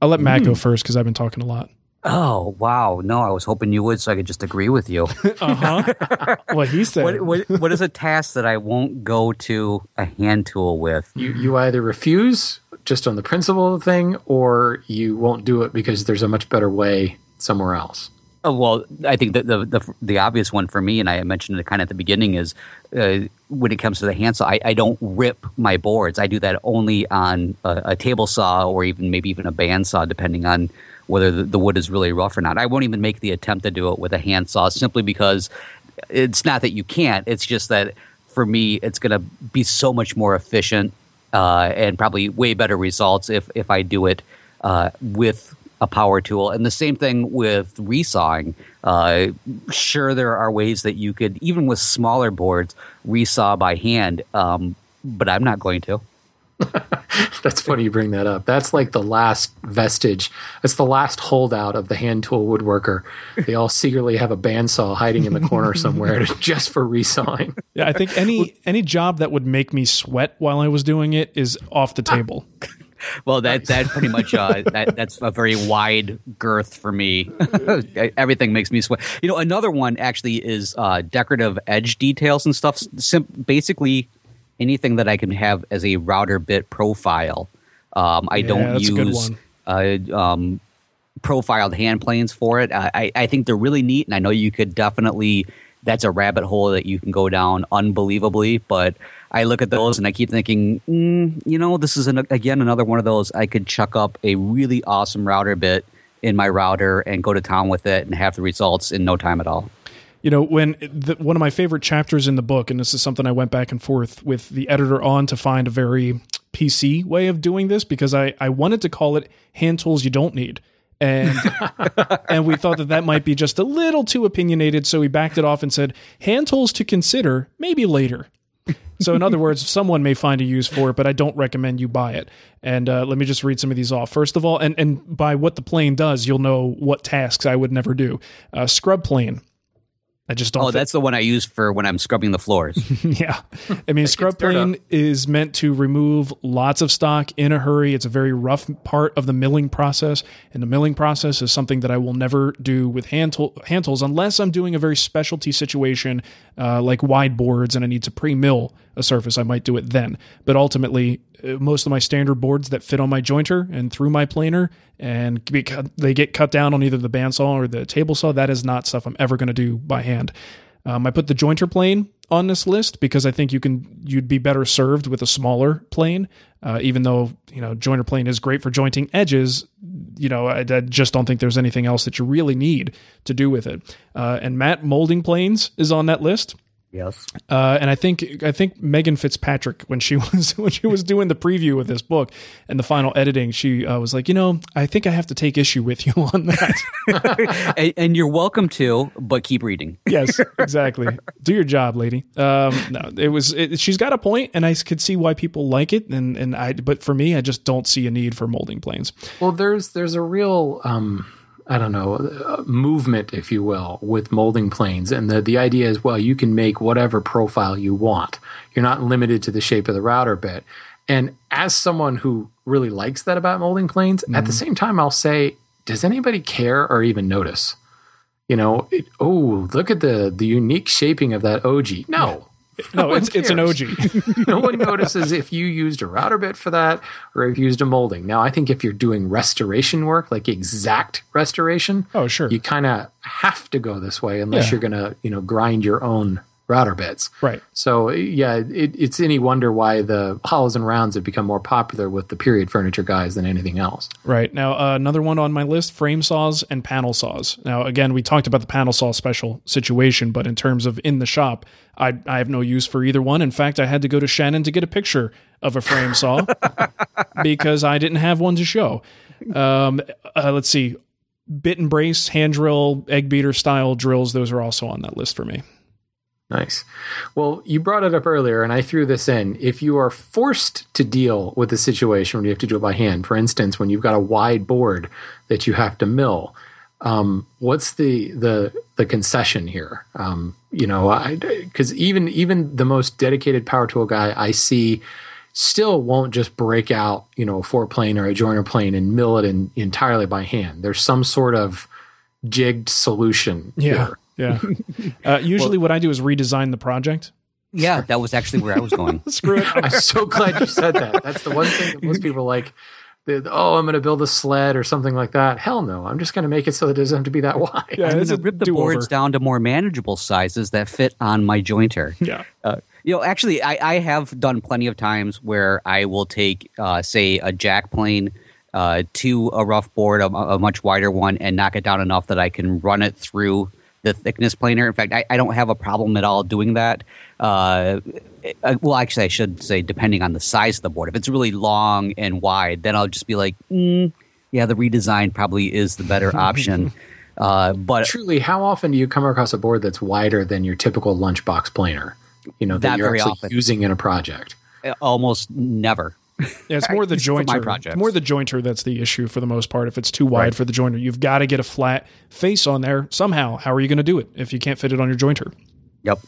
I'll let Matt go hmm. first because I've been talking a lot. Oh wow! No, I was hoping you would, so I could just agree with you. *laughs* Uh huh. what he said. what, what, what is a task that I won't go to a hand tool with? You you either refuse just on the principle of the thing, or you won't do it because there's a much better way somewhere else. Oh, well, I think that the, the the obvious one for me, and I mentioned it kind of at the beginning, is uh, when it comes to the handsaw, I, I don't rip my boards. I do that only on a, a table saw or even maybe even a bandsaw, depending on whether the, the wood is really rough or not. I won't even make the attempt to do it with a handsaw simply because it's not that you can't. It's just that for me, it's going to be so much more efficient uh, and probably way better results if if I do it uh, with a power tool. And the same thing with resawing. Uh, sure, there are ways that you could, even with smaller boards, resaw by hand, um, but I'm not going to. *laughs* That's funny you bring that up. That's like the last vestige. That's the last holdout of the hand tool woodworker. They all *laughs* secretly have a bandsaw hiding in the corner somewhere *laughs* just for resawing. Yeah, I think any any job that would make me sweat while I was doing it is off the table. Well, that that pretty much uh, that that's a very wide girth for me. Everything makes me sweat. You know, another one actually is uh, decorative edge details and stuff. Sim- basically, anything that I can have as a router bit profile. Um, I Yeah, don't that's a good use uh, um, profiled hand planes for it. I, I- I think they're really neat, and I know you could definitely. That's a rabbit hole that you can go down unbelievably. But I look at those and I keep thinking, mm, you know, this is an, again another one of those. I could chuck up a really awesome router bit in my router and go to town with it and have the results in no time at all. You know, when the, one of my favorite chapters in the book, and this is something I went back and forth with the editor on to find a very PC way of doing this because I, I wanted to call it hand tools you don't need. And *laughs* and we thought that that might be just a little too opinionated, so we backed it off and said hand tools to consider maybe later. So, in other words, someone may find a use for it, but I don't recommend you buy it. And uh, let me just read some of these off. First of all, and, and by what the plane does, you'll know what tasks I would never do. Uh, scrub plane. I just don't. Oh, think- that's the one I use for when I'm scrubbing the floors. *laughs* yeah. I mean, *laughs* scrub plane is meant to remove lots of stock in a hurry. It's a very rough part of the milling process, and the milling process is something that I will never do with hand, hand tools unless I'm doing a very specialty situation uh, like wide boards and I need to pre-mill a surface. I might do it then. But ultimately, uh, most of my standard boards that fit on my jointer and through my planer and they get cut down on either the bandsaw or the table saw. That is not stuff I'm ever going to do by hand. Um, I put the jointer plane on this list because I think you can you'd be better served with a smaller plane. Uh, even though you know jointer plane is great for jointing edges, you know I, I just don't think there's anything else that you really need to do with it. Uh, and Matt molding planes is on that list. Yes. Uh, and I think I think Megan Fitzpatrick when she *laughs* was when she was doing the preview of this book and the final editing, she uh, was like, you know, I think I have to take issue with you *laughs* on that. *laughs* and, and you're welcome to, but keep reading. yes, exactly. Do your job, lady. Um, no, it was. It, she's got a point, and I could see why people like it. And and I, but for me, I just don't see a need for molding planes. Well, there's there's a real um, I don't know uh, movement, if you will, with molding planes, and the the idea is well, you can make whatever profile you want. You're not limited to the shape of the router bit. And as someone who really likes that about molding planes, at the same time, I'll say, does anybody care or even notice? You know, it, oh, look at the the unique shaping of that ogee. No. No, one it's it's an. ogee. *laughs* no one notices if you used a router bit for that or if you used a molding. Now, I think if you're doing restoration work, like exact restoration, Oh, sure. you kind of have to go this way unless Yeah. you're going to, you know, grind your own router bits. Right. So, yeah, it, it's any wonder why the hollows and rounds have become more popular with the period furniture guys than anything else. Right. Now, uh, another one on my list frame saws and panel saws. Now, again, we talked about the panel saw special situation, but in terms of in the shop, I, I have no use for either one. In fact, I had to go to Shannon to get a picture of a frame saw *laughs* because I didn't have one to show. Um, uh, let's see. Bit and brace, hand drill, egg beater style drills, those are also on that list for me. Nice. Well, you brought it up earlier, and I threw this in. If you are forced to deal with a situation when you have to do it by hand, for instance, when you've got a wide board that you have to mill, um, what's the the the concession here? Um, you know, because even even the most dedicated power tool guy I see still won't just break out, you know, a four plane or a jointer plane and mill it in, entirely by hand. There's some sort of jigged solution. Yeah. here. Yeah. *laughs* Uh, usually, what I do is redesign the project. Yeah, that was actually where I was going. *laughs* Screw it. I'm so glad you said that. That's the one thing that most people like. the- Oh, I'm going to build a sled or something like that. Hell no! I'm just going to make it so that it doesn't have to be that *laughs* wide. Yeah, I'm it's going a to rip the do-over. boards down to more manageable sizes that fit on my jointer. Yeah. Uh, you know, actually, I, I have done plenty of times where I will take, uh, say, a jack plane uh, to a rough board, a, a much wider one, and knock it down enough that I can run it through the thickness planer. In fact, I, I don't have a problem at all doing that. Uh, uh, well, actually, I should say, depending on the size of the board. If it's really long and wide, then I'll just be like, mm, yeah, the redesign probably is the better *laughs* option. Uh, but Truly, how often do you come across a board that's wider than your typical lunchbox planer? You know that, Not you're very actually often. using in a project. almost never. Yeah, it's more the Just for my jointer. projects. It's more the jointer that's the issue for the most part. If it's too wide Right. for the jointer, you've got to get a flat face on there somehow. How are you going to do it if you can't fit it on your jointer? Yep.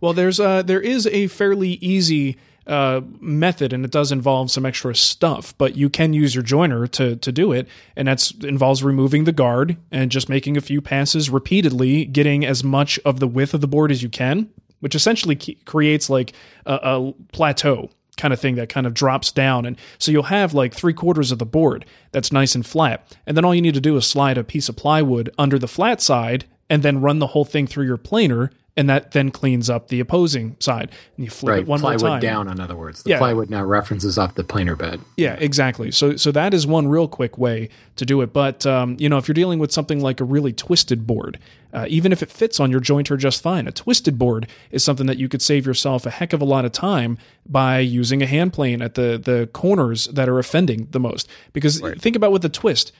Well, there's uh, there is a fairly easy uh, method, and it does involve some extra stuff, but you can use your jointer to to do it, and that's involves removing the guard and just making a few passes repeatedly, getting as much of the width of the board as you can, which essentially ke- creates like a, a plateau kind of thing that kind of drops down. And so you'll have like three quarters of the board that's nice and flat. And then all you need to do is slide a piece of plywood under the flat side and then run the whole thing through your planer. And that then cleans up the opposing side. And you flip Right, it one plywood more time. down. In other words, the Yeah. plywood now references off the planer bed. Yeah, exactly. So so that is one real quick way to do it. But um, you know, if you're dealing with something like a really twisted board, uh, even if it fits on your jointer just fine, a twisted board is something that you could save yourself a heck of a lot of time by using a hand plane at the the corners that are offending the most. Because think about with the twist,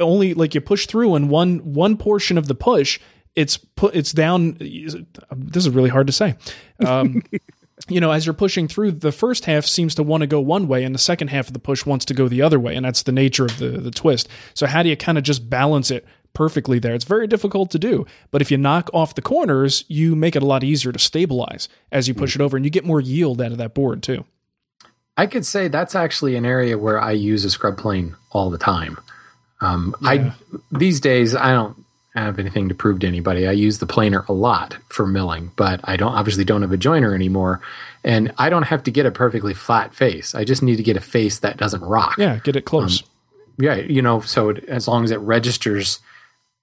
only like you push through and one one portion of the push. It's put. It's down. This is really hard to say. Um, *laughs* you know, as you're pushing through, the first half seems to want to go one way, and the second half of the push wants to go the other way, and that's the nature of the the twist. So how do you kind of just balance it perfectly there. It's very difficult to do. But if you knock off the corners, you make it a lot easier to stabilize as you push it over and you get more yield out of that board too. I could say that's actually an area where I use a scrub plane all the time. Um, yeah. I these days I don't have anything to prove to anybody. I use the planer a lot for milling, but I don't obviously don't have a jointer anymore, and I don't have to get a perfectly flat face. I just need to get a face that doesn't rock. Yeah, get it close. Um, yeah, you know, so it, as long as it registers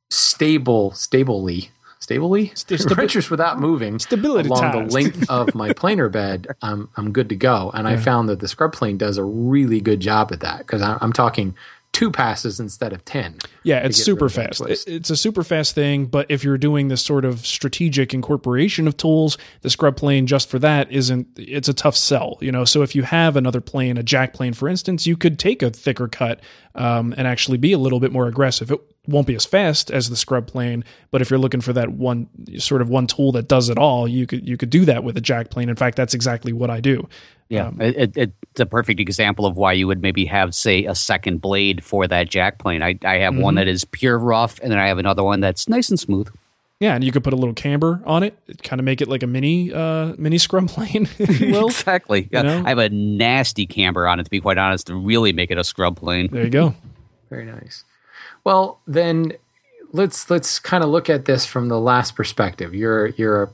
stable, stably, stably, St- *laughs* registers without moving Stability along the length *laughs* of my planer bed, I'm I'm good to go. And yeah. I found that the scrub plane does a really good job at that because I'm talking two passes instead of 10. Yeah, it's super fast. It's a super fast thing, but if you're doing this sort of strategic incorporation of tools, the scrub plane just for that isn't it's a tough sell, you know. So if you have another plane, a jack plane for instance, you could take a thicker cut um, and actually be a little bit more aggressive. It won't be as fast as the scrub plane, but if you're looking for that one sort of one tool that does it all, you could you could do that with a jack plane. In fact, that's exactly what I do. Yeah, um, it, it, it's a perfect example of why you would maybe have, say, a second blade for that jack plane. I, I have mm-hmm. one that is pure rough, and then I have another one that's nice and smooth. Yeah, and you could put a little camber on it, kind of make it like a mini uh, mini scrum *laughs* plane, if you will. exactly. Yeah. You know? I have a nasty camber on it, to be quite honest, to really make it a scrub plane. There you go. *laughs* Very nice. Well, then let's let's kind of look at this from the last perspective. You're you're a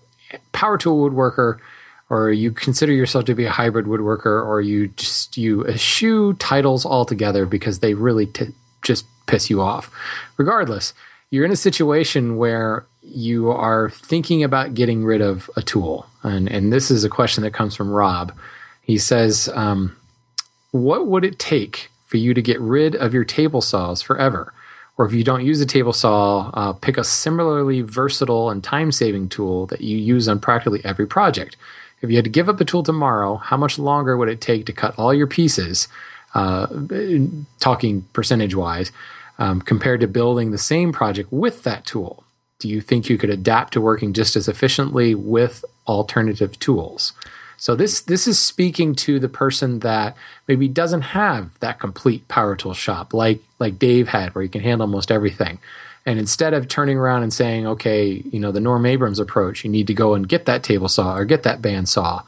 power tool woodworker or you consider yourself to be a hybrid woodworker, or you just you eschew titles altogether because they really t- just piss you off. Regardless, you're in a situation where you are thinking about getting rid of a tool, and and this is a question that comes from Rob. He says, um, "What would it take for you to get rid of your table saws forever?" Or if you don't use a table saw, uh, pick a similarly versatile and time saving tool that you use on practically every project. If you had to give up a tool tomorrow, how much longer would it take to cut all your pieces, uh, talking percentage wise, um, compared to building the same project with that tool? Do you think you could adapt to working just as efficiently with alternative tools? So this this is speaking to the person that maybe doesn't have that complete power tool shop like like Dave had, where you can handle almost everything. And instead of turning around and saying, okay, you know, the Norm Abrams approach, you need to go and get that table saw or get that bandsaw.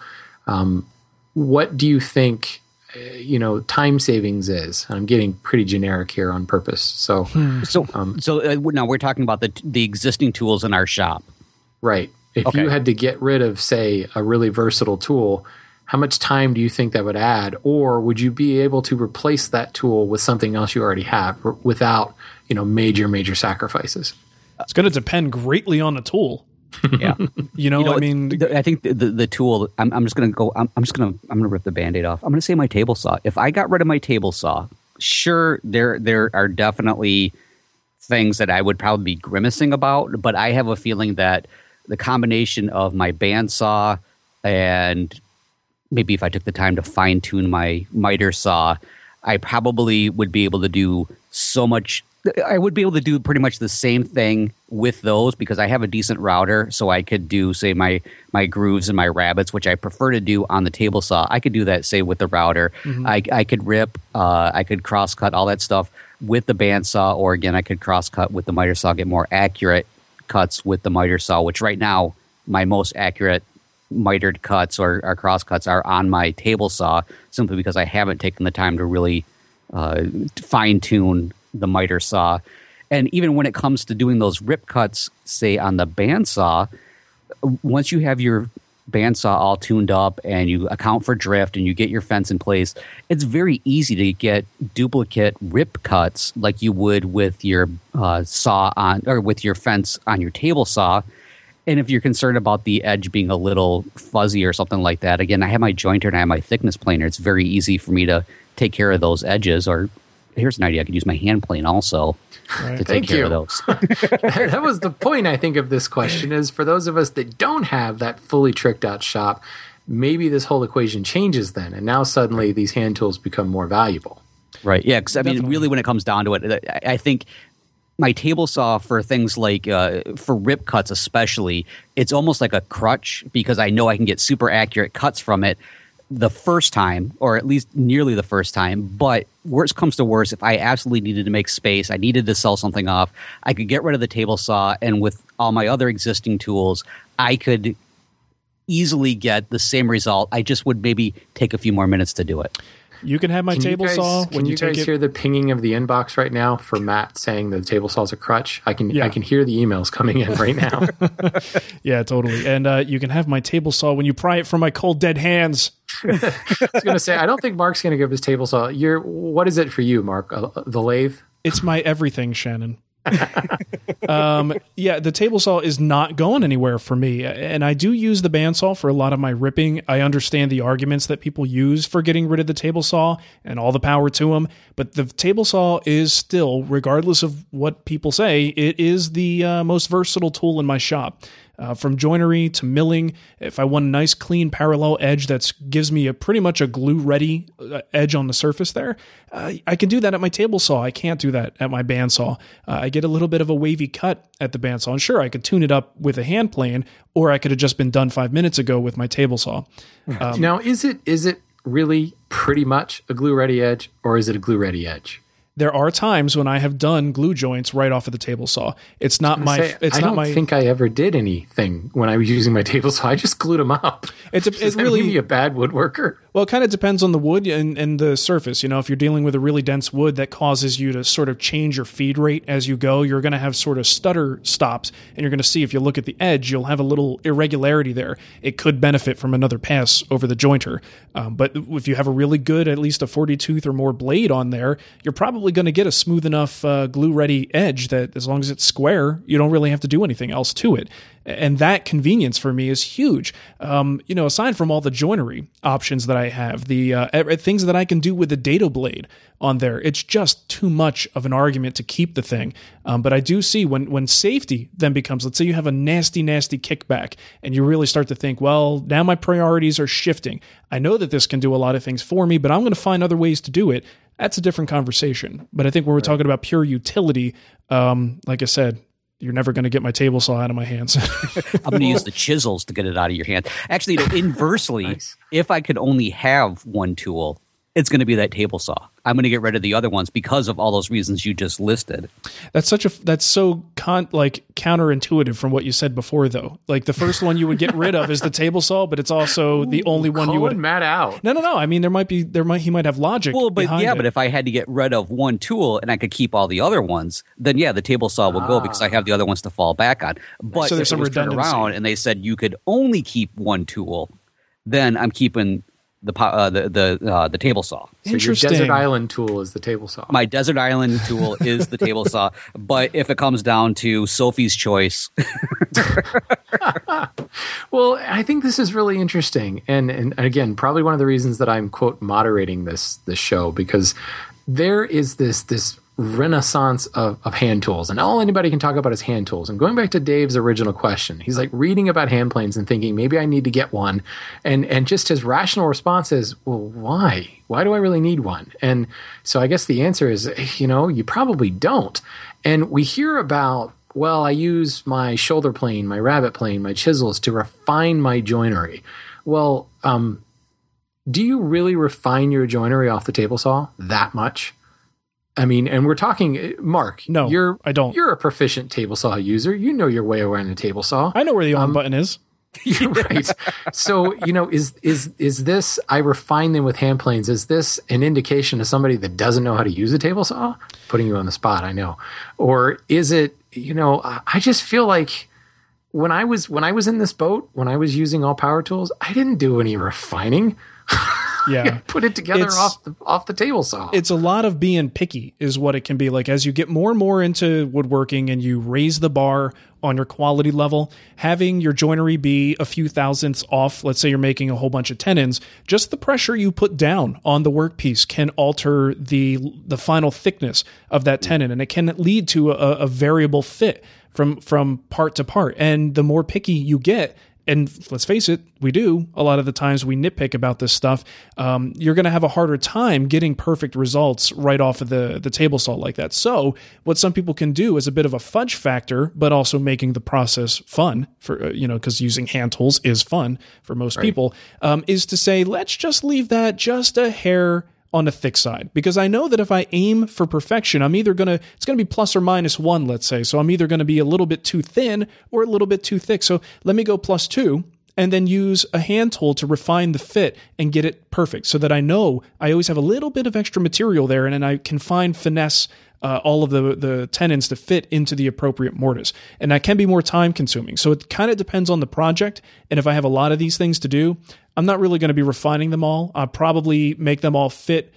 Um, what do you think, uh, you know, time savings is? I'm getting pretty generic here on purpose. So, hmm. so, um, so uh, now we're talking about the the existing tools in our shop, right? If okay. you had to get rid of, say, a really versatile tool, how much time do you think that would add? Or would you be able to replace that tool with something else you already have without you know major major sacrifices? It's going to depend greatly on the tool. Yeah. *laughs* You know, you know i mean the, i think the, the, the tool I'm, I'm, just going to go I'm, I'm just going to i'm going to rip the band-aid off. I'm going to say my table saw. If i got rid of my table saw sure there there are definitely things that i would probably be grimacing about but i have a feeling that the combination of my bandsaw and maybe if I took the time to fine tune my miter saw, I probably would be able to do so much. I would be able to do pretty much the same thing with those because I have a decent router, so I could do say my my grooves and my rabbets, which I prefer to do on the table saw. I could do that say with the router. Mm-hmm. I I could rip, uh, I could cross cut all that stuff with the bandsaw, or again I could cross cut with the miter saw, get more accurate cuts with the miter saw. Which right now my most accurate mitered cuts or, or cross cuts are on my table saw simply because I haven't taken the time to really uh, fine tune the miter saw. And even when it comes to doing those rip cuts, say on the bandsaw, once you have your bandsaw all tuned up and you account for drift and you get your fence in place, it's very easy to get duplicate rip cuts like you would with your uh, saw on or with your fence on your table saw and if you're concerned about the edge being a little fuzzy or something like that, again, I have my jointer and I have my thickness planer. It's very easy for me to take care of those edges. Or here's an idea: I could use my hand plane also right. to take Thank care you. of those. *laughs* *laughs* that was the point I think of this question: is for those of us that don't have that fully tricked out shop, maybe this whole equation changes then, and now suddenly these hand tools become more valuable. Right. Yeah. Because I mean, really, when it comes down to it, I think my table saw for things like uh, for rip cuts especially it's almost like a crutch because i know i can get super accurate cuts from it the first time, or at least nearly the first time. But worst comes to worst, if I absolutely needed to make space, I needed to sell something off, I could get rid of the table saw, and with all my other existing tools, I could easily get the same result. I just would maybe take a few more minutes to do it. You can have my Can table guys, saw Can when you, you, take guys it. hear the pinging of the inbox right now for Matt saying the table saw is a crutch? I can Yeah. I can hear the emails coming in right now. *laughs* *laughs* yeah, totally. And uh, you can have my table saw when you pry it from my cold dead hands. *laughs* I was going to say I don't think Mark's going to give his table saw. You're what is it for you, Mark? Uh, the lathe? It's my everything, Shannon. *laughs* um, yeah, the table saw is not going anywhere for me, and I do use the bandsaw for a lot of my ripping. I understand the arguments that people use for getting rid of the table saw, and all the power to them. But the table saw is still, regardless of what people say, it is the uh, most versatile tool in my shop. Uh, from joinery to milling, if I want a nice clean parallel edge that gives me a pretty much a glue ready uh, edge on the surface there, uh, I can do that at my table saw. I can't do that at my bandsaw. Uh, I get a little bit of a wavy cut at the bandsaw. And sure, I could tune it up with a hand plane, or I could have just been done five minutes ago with my table saw. Um, now, is it is it really pretty much a glue ready edge, or is it a glue ready edge? There are times when I have done glue joints right off of the table saw. It's not my. Say, it's I not don't my. think I ever did anything when I was using my table saw. I just glued them up. It's a- it *laughs* really- me a bad woodworker. Well, it kind of depends on the wood and, and the surface. You know, if you're dealing with a really dense wood that causes you to sort of change your feed rate as you go, you're going to have sort of stutter stops. And you're going to see if you look at the edge, you'll have a little irregularity there. It could benefit from another pass over the jointer. Um, but if you have a really good, at least a 40 tooth or more blade on there, you're probably going to get a smooth enough uh, glue ready edge that as long as it's square, you don't really have to do anything else to it and that convenience for me is huge. Um, you know, aside from all the joinery options that I have, the uh, things that I can do with the dado blade on there, it's just too much of an argument to keep the thing. Um, but I do see when when safety then becomes, let's say you have a nasty, nasty kickback, and you really start to think, well, now my priorities are shifting. I know that this can do a lot of things for me, but I'm going to find other ways to do it. That's a different conversation. But I think when we're talking about pure utility, um, like I said, you're never going to get my table saw out of my hands. *laughs* I'm going to use the chisels to get it out of your hand. Actually, you know, *laughs* inversely, Nice. if I could only have one tool, it's going to be that table saw. I'm going to get rid of the other ones because of all those reasons you just listed. that's such a that's so con like counterintuitive from what you said before though. Like the first one you would get rid of is the table saw, but it's also the only one you Calling would Matt out. No, no, no. I mean there might be there might he might have logic Well, but yeah, it. but if I had to get rid of one tool and I could keep all the other ones, then yeah, the table saw will go because I have the other ones to fall back on. But So there's if some it was turned redundancy. around and they said you could only keep one tool, then I'm keeping the uh, the the uh, the table saw. So your Interesting. desert island tool is the table saw. My desert island tool is the table saw, *laughs* but if it comes down to Sophie's choice, *laughs* Well, I think this is really interesting, and and again, probably one of the reasons that I'm quote moderating this this show because there is this this renaissance of, of hand tools, and all anybody can talk about is hand tools. And going back to Dave's original question, he's like reading about hand planes and thinking maybe I need to get one, and and just his rational response is, well, why? Why do I really need one? And so I guess the answer is, you know, you probably don't. And we hear about well, I use my shoulder plane, my rabbet plane, my chisels to refine my joinery. Well, um, do you really refine your joinery off the table saw that much? I mean, and we're talking, Mark. No, you're I don't. You're a proficient table saw user. You know your way around a table saw. I know where the on Um, *laughs* button is. You're right. So you know, is is is this? I refine them with hand planes. Is this an indication of somebody that doesn't know how to use a table saw? Putting you on the spot, I know. Or is it? You know, I just feel like when I was when I was in this boat, when I was using all power tools, I didn't do any refining. *laughs* *laughs* Yeah. Put it together It's- off the off the table saw. it's a lot of being picky is what it can be like as you get more and more into woodworking and you raise the bar on your quality level having your joinery be a few thousandths off let's say you're making a whole bunch of tenons just the pressure you put down on the workpiece can alter the the final thickness of that tenon and it can lead to a, a variable fit from from part to part and the more picky you get and let's face it, we do. A lot of the times we nitpick about this stuff. Um, you're going to have a harder time getting perfect results right off of the, the table saw like that. So, what some people can do is a bit of a fudge factor, but also making the process fun for, uh, you know, because using hand tools is fun for most right. people, um, is to say, let's just leave that just a hair on the thick side because I know that if I aim for perfection, I'm either going to, it's going to be plus or minus one, let's say. So I'm either going to be a little bit too thin or a little bit too thick. So let me go plus two and then use a hand tool to refine the fit and get it perfect so that I know I always have a little bit of extra material there and then I can find finesse uh, all of the, the tenons to fit into the appropriate mortise. And that can be more time consuming. So it kind of depends on the project. And if I have a lot of these things to do, I'm not really going to be refining them all. I'll probably make them all fit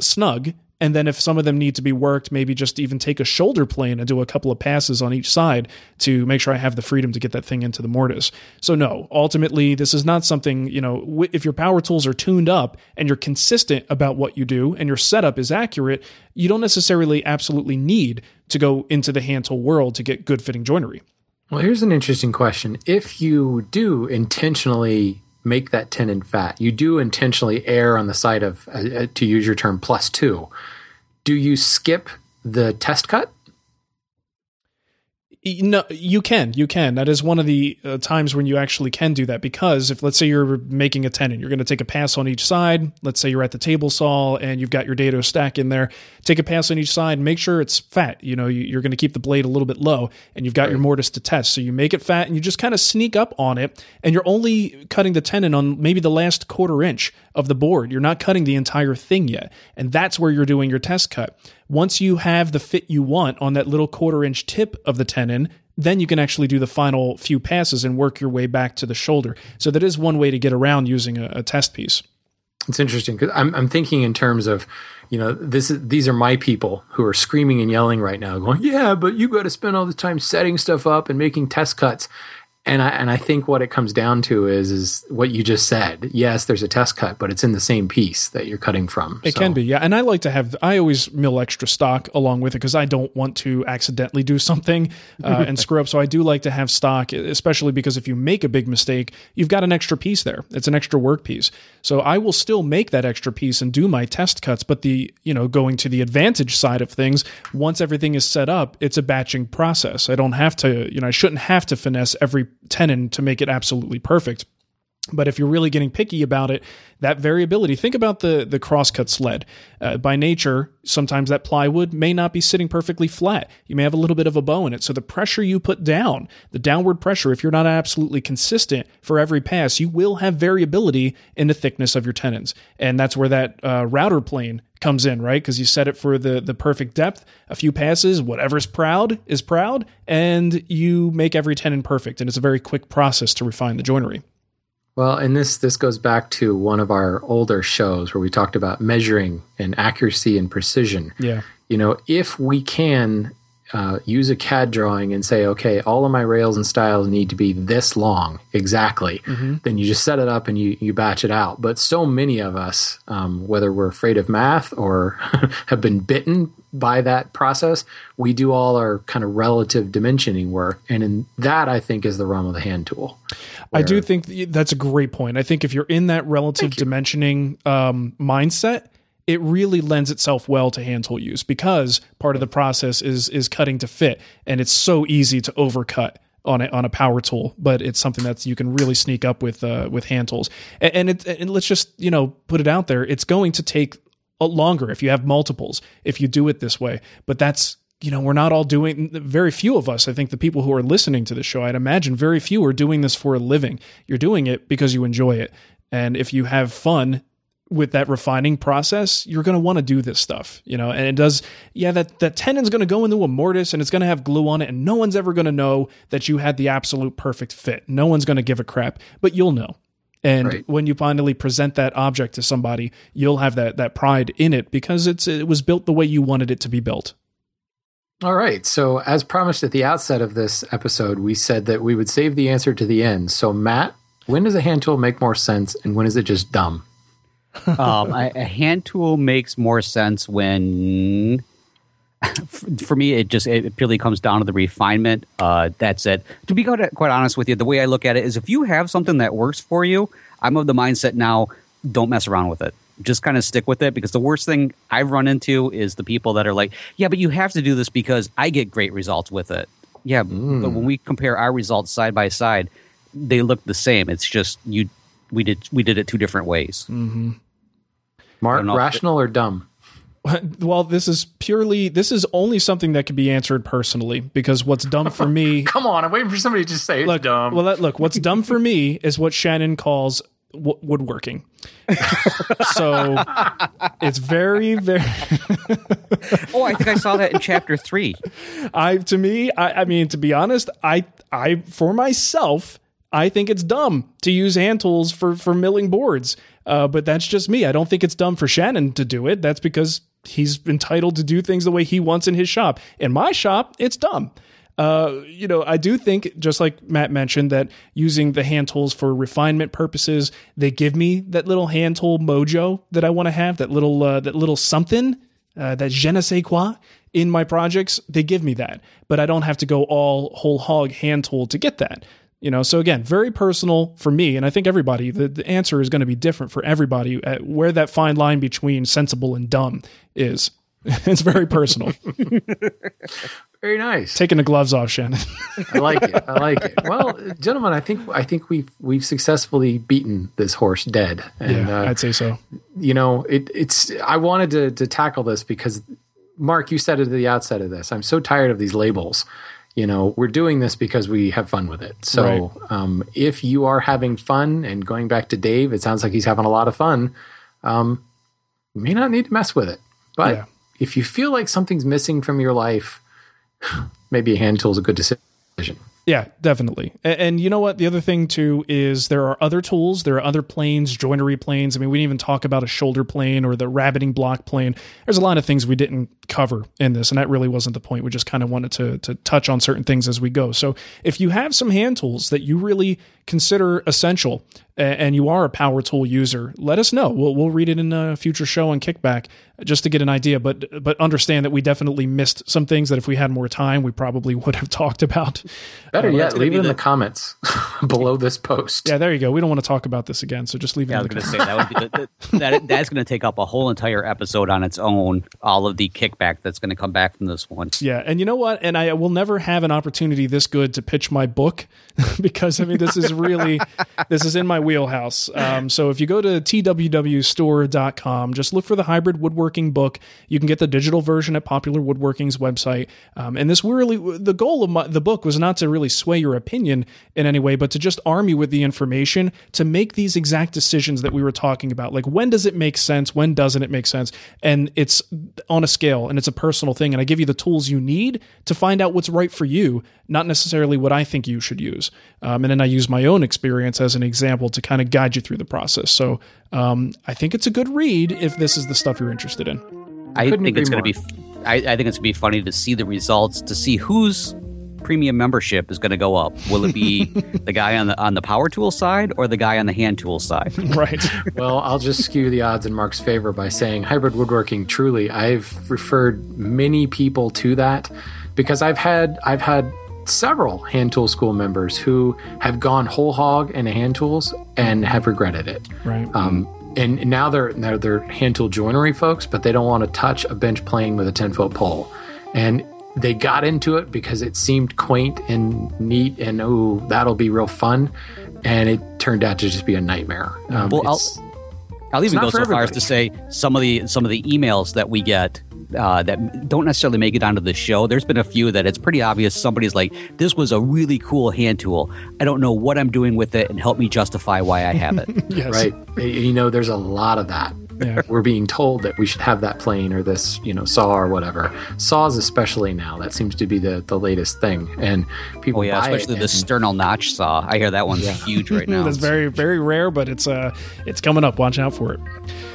snug and then if some of them need to be worked, maybe just even take a shoulder plane and do a couple of passes on each side to make sure I have the freedom to get that thing into the mortise. So no, ultimately this is not something, you know, if your power tools are tuned up and you're consistent about what you do and your setup is accurate, you don't necessarily absolutely need to go into the hand tool world to get good fitting joinery. Well, here's an interesting question. If you do intentionally make that tenon fat. You do intentionally err on the side of, uh, uh, to use your term, plus two. Do you skip the test cut? No, you can. You can. That is one of the uh, times when you actually can do that because if, let's say, you're making a tenon, you're going to take a pass on each side. Let's say you're at the table saw and you've got your dado stack in there. Take a pass on each side. Make sure it's fat. You know, you, are going to keep the blade a little bit low and you've got right. your mortise to test. So you make it fat and you just kind of sneak up on it and you're only cutting the tenon on maybe the last quarter inch of the board. You're not cutting the entire thing yet. And that's where you're doing your test cut. Once you have the fit you want on that little quarter inch tip of the tenon, then you can actually do the final few passes and work your way back to the shoulder. So that is one way to get around using a, a test piece. It's interesting because I'm, I'm thinking in terms of, you know, this is these are my people who are screaming and yelling right now, going, "Yeah, but you got to spend all the time setting stuff up and making test cuts." And I and I think what it comes down to is is what you just said. Yes, there's a test cut, but it's in the same piece that you're cutting from. It so. can be, yeah. And I like to have. I always mill extra stock along with it because I don't want to accidentally do something uh, and screw up. So I do like to have stock, especially because if you make a big mistake, you've got an extra piece there. It's an extra work piece. So I will still make that extra piece and do my test cuts. But the you know going to the advantage side of things, once everything is set up, it's a batching process. I don't have to. You know, I shouldn't have to finesse every tenon to make it absolutely perfect. But if you're really getting picky about it, that variability, think about the, the crosscut sled. Uh, by nature, sometimes that plywood may not be sitting perfectly flat. You may have a little bit of a bow in it. So the pressure you put down, the downward pressure, if you're not absolutely consistent for every pass, you will have variability in the thickness of your tenons. And that's where that uh, router plane comes in, right? Because you set it for the the perfect depth, a few passes, whatever's proud is proud, and you make every tenon perfect. And it's a very quick process to refine the joinery. Well, and this this goes back to one of our older shows where we talked about measuring and accuracy and precision. Yeah. You know, if we can uh, use a CAD drawing and say, okay, all of my rails and stiles need to be this long exactly, mm-hmm. then you just set it up and you, you batch it out. But so many of us, um, whether we're afraid of math or *laughs* have been bitten by that process, we do all our kind of relative dimensioning work. And in that, I think, is the realm of the hand tool. I do think that's a great point. I think if you're in that relative dimensioning um, mindset, it really lends itself well to hand tool use because part of the process is is cutting to fit, and it's so easy to overcut on a, on a power tool, but it's something that you can really sneak up with uh, with hand tools. And, and, it, and let's just you know put it out there, it's going to take Uh, longer if you have multiples if you do it this way, but that's you know, we're not all doing, very few of us, I think the people who are listening to the show, I'd imagine very few are doing this for a living. You're doing it because you enjoy it. And if you have fun with that refining process, you're going to want to do this stuff, you know, and it does, yeah, that, that tenon's going to go into a mortise and it's going to have glue on it and no one's ever going to know that you had the absolute perfect fit. No one's going to give a crap, but you'll know. And right. when you finally present that object to somebody, you'll have that, that pride in it because it's, it was built the way you wanted it to be built. All right. So, as promised at the outset of this episode, we said that we would save the answer to the end. So, Matt, when does a hand tool make more sense and when is it just dumb? *laughs* um, a, a, hand tool makes more sense when *laughs* for me, it just it purely comes down to the refinement. Uh, that's it. To be quite, quite honest with you, the way I look at it is, if you have something that works for you, I'm of the mindset now. Don't mess around with it. Just kind of stick with it because the worst thing I've run into is the people that are like, "Yeah, but you have to do this because I get great results with it." Yeah, mm. but when we compare our results side by side, they look the same. It's just you we did we did it two different ways. Mm-hmm. Mark, rational or dumb? *laughs* Well, this is purely this is only something that can be answered personally because what's dumb for me. *laughs* Come on, I'm waiting for somebody to say it's look, dumb. Well, look, what's dumb for me is what Shannon calls w- woodworking. *laughs* so it's very, very. oh, I think I saw that in chapter three. I to me, I, I mean, to be honest, I I for myself I think it's dumb to use hand tools for for milling boards. Uh, but that's just me. I don't think it's dumb for Shannon to do it. That's because he's entitled to do things the way he wants in his shop. In my shop, it's dumb. Uh, you know, I do think, just like Matt mentioned, that using the hand tools for refinement purposes, they give me that little hand tool mojo that I want to have, that little uh, that little something, uh, that je ne sais quoi in my projects. They give me that, but I don't have to go all whole hog hand tool to get that. You know, so again, very personal for me, and I think everybody. The, the answer is going to be different for everybody. At where that fine line between sensible and dumb is, *laughs* it's very personal. *laughs* very nice. Taking the gloves off, Shannon. I like it. I like it. Well, gentlemen, I think I think we've we've successfully beaten this horse dead. And, yeah, uh, I'd say so. You know, it, it's. I wanted to to tackle this because, Mark, you said it at the outset of this. I'm so tired of these labels you know we're doing this because we have fun with it so right. um, if you are having fun and going back to dave it sounds like he's having a lot of fun um, you may not need to mess with it but yeah. if you feel like something's missing from your life *sighs* maybe a hand tool is a good decision yeah, definitely. And, and, you know what? The other thing too is there are other tools. There are other planes, joinery planes. I mean, we didn't even talk about a shoulder plane or the rabbeting block plane. There's a lot of things we didn't cover in this, and that really wasn't the point. We just kind of wanted to to touch on certain things as we go. So if you have some hand tools that you really consider essential and you are a power tool user, let us know. We'll we'll read it in a future show on Kickback just to get an idea. But but understand that we definitely missed some things that if we had more time, we probably would have *laughs* talked about. Better uh, yet, leave it in the, the comments *laughs* below this post. Yeah, there you go. We don't want to talk about this again, so just leave it. Yeah, I was going to say that would be the, the, that that's going to take up a whole entire episode on its own. All of the kickback that's going to come back from this one. Yeah, and you know what? And I will never have an opportunity this good to pitch my book *laughs* because I mean this is really *laughs* this is in my wheelhouse. Um, so if you go to twwstore.com, just look for the hybrid woodworking book. You can get the digital version at Popular Woodworking's website. Um, and this really, the goal of my, the book was not to really sway your opinion in any way, but to just arm you with the information to make these exact decisions that we were talking about. Like when does it make sense? When doesn't it make sense? And it's on a scale and it's a personal thing. And I give you the tools you need to find out what's right for you, not necessarily what I think you should use. Um, and then I use my own experience as an example to kind of guide you through the process. So um, I think it's a good read if this is the stuff you're interested in. I think it's going to be. I, I think it's going to be funny to see the results to see whose premium membership is going to go up. Will it be *laughs* the guy on the on the power tool side or the guy on the hand tool side? *laughs* right. well, I'll just skew the odds in Marc's favor by saying hybrid woodworking. Truly, I've referred many people to that because I've had I've had several hand tool school members who have gone whole hog into hand tools and have regretted it. Right. Um, and now they're now they're hand tool joinery folks, but they don't want to touch a bench plane with a ten foot pole. And they got into it because it seemed quaint and neat, and oh, that'll be real fun. And it turned out to just be a nightmare. Um, well, I'll, I'll even go so far as to say some of the some of the emails that we get uh, that don't necessarily make it onto the show. There's been a few that it's pretty obvious somebody's like, "This was a really cool hand tool. I don't know what I'm doing with it, and help me justify why I have it." *laughs* yes. Right? You know, there's a lot of that. Yeah. *laughs* We're being told that we should have that plane or this, you know, saw or whatever. Saws, especially now, that seems to be the, the latest thing, and people. Oh yeah, especially the and, sternal notch saw. I hear that one's yeah. huge right *laughs* now. That's very very rare, but it's uh it's coming up. Watch out for it.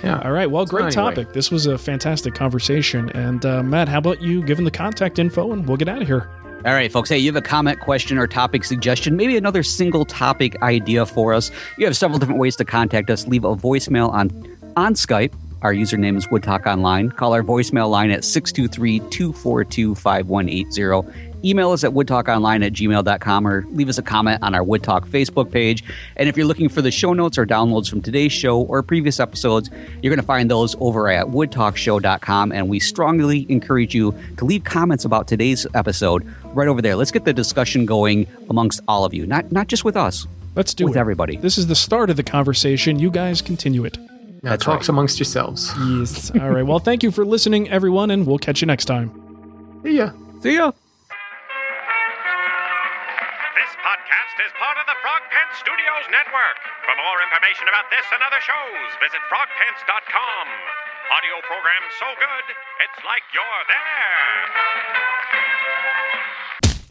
Yeah. All right. Well, great anyway. topic. This was a fantastic conversation. And uh, Matt, how about you giving the contact info and we'll get out of here. All right, folks. Hey, you have a comment, question, or topic suggestion, maybe another single topic idea for us. You have several different ways to contact us. Leave a voicemail on on Skype Our username is Wood Talk Online. Call our voicemail line at 623 242 5180 email us at woodtalkonline at gmail.com or leave us a comment on our Woodtalk Facebook page. And if you're looking for the show notes or downloads from today's show or previous episodes, you're going to find those over at woodtalkshow.com. And we strongly encourage you to leave comments about today's episode right over there. Let's get the discussion going amongst all of you, not, not just with us. Let's do with it. everybody. This is the start of the conversation. You guys continue it. Now That's talks right. amongst yourselves. Yes. All right. Well, thank you for listening, everyone, and we'll catch you next time. See ya. See ya. This podcast is part of the Frog Pants Studios Network. For more information about this and other shows, visit frogpants.com. Audio program so good, it's like you're there.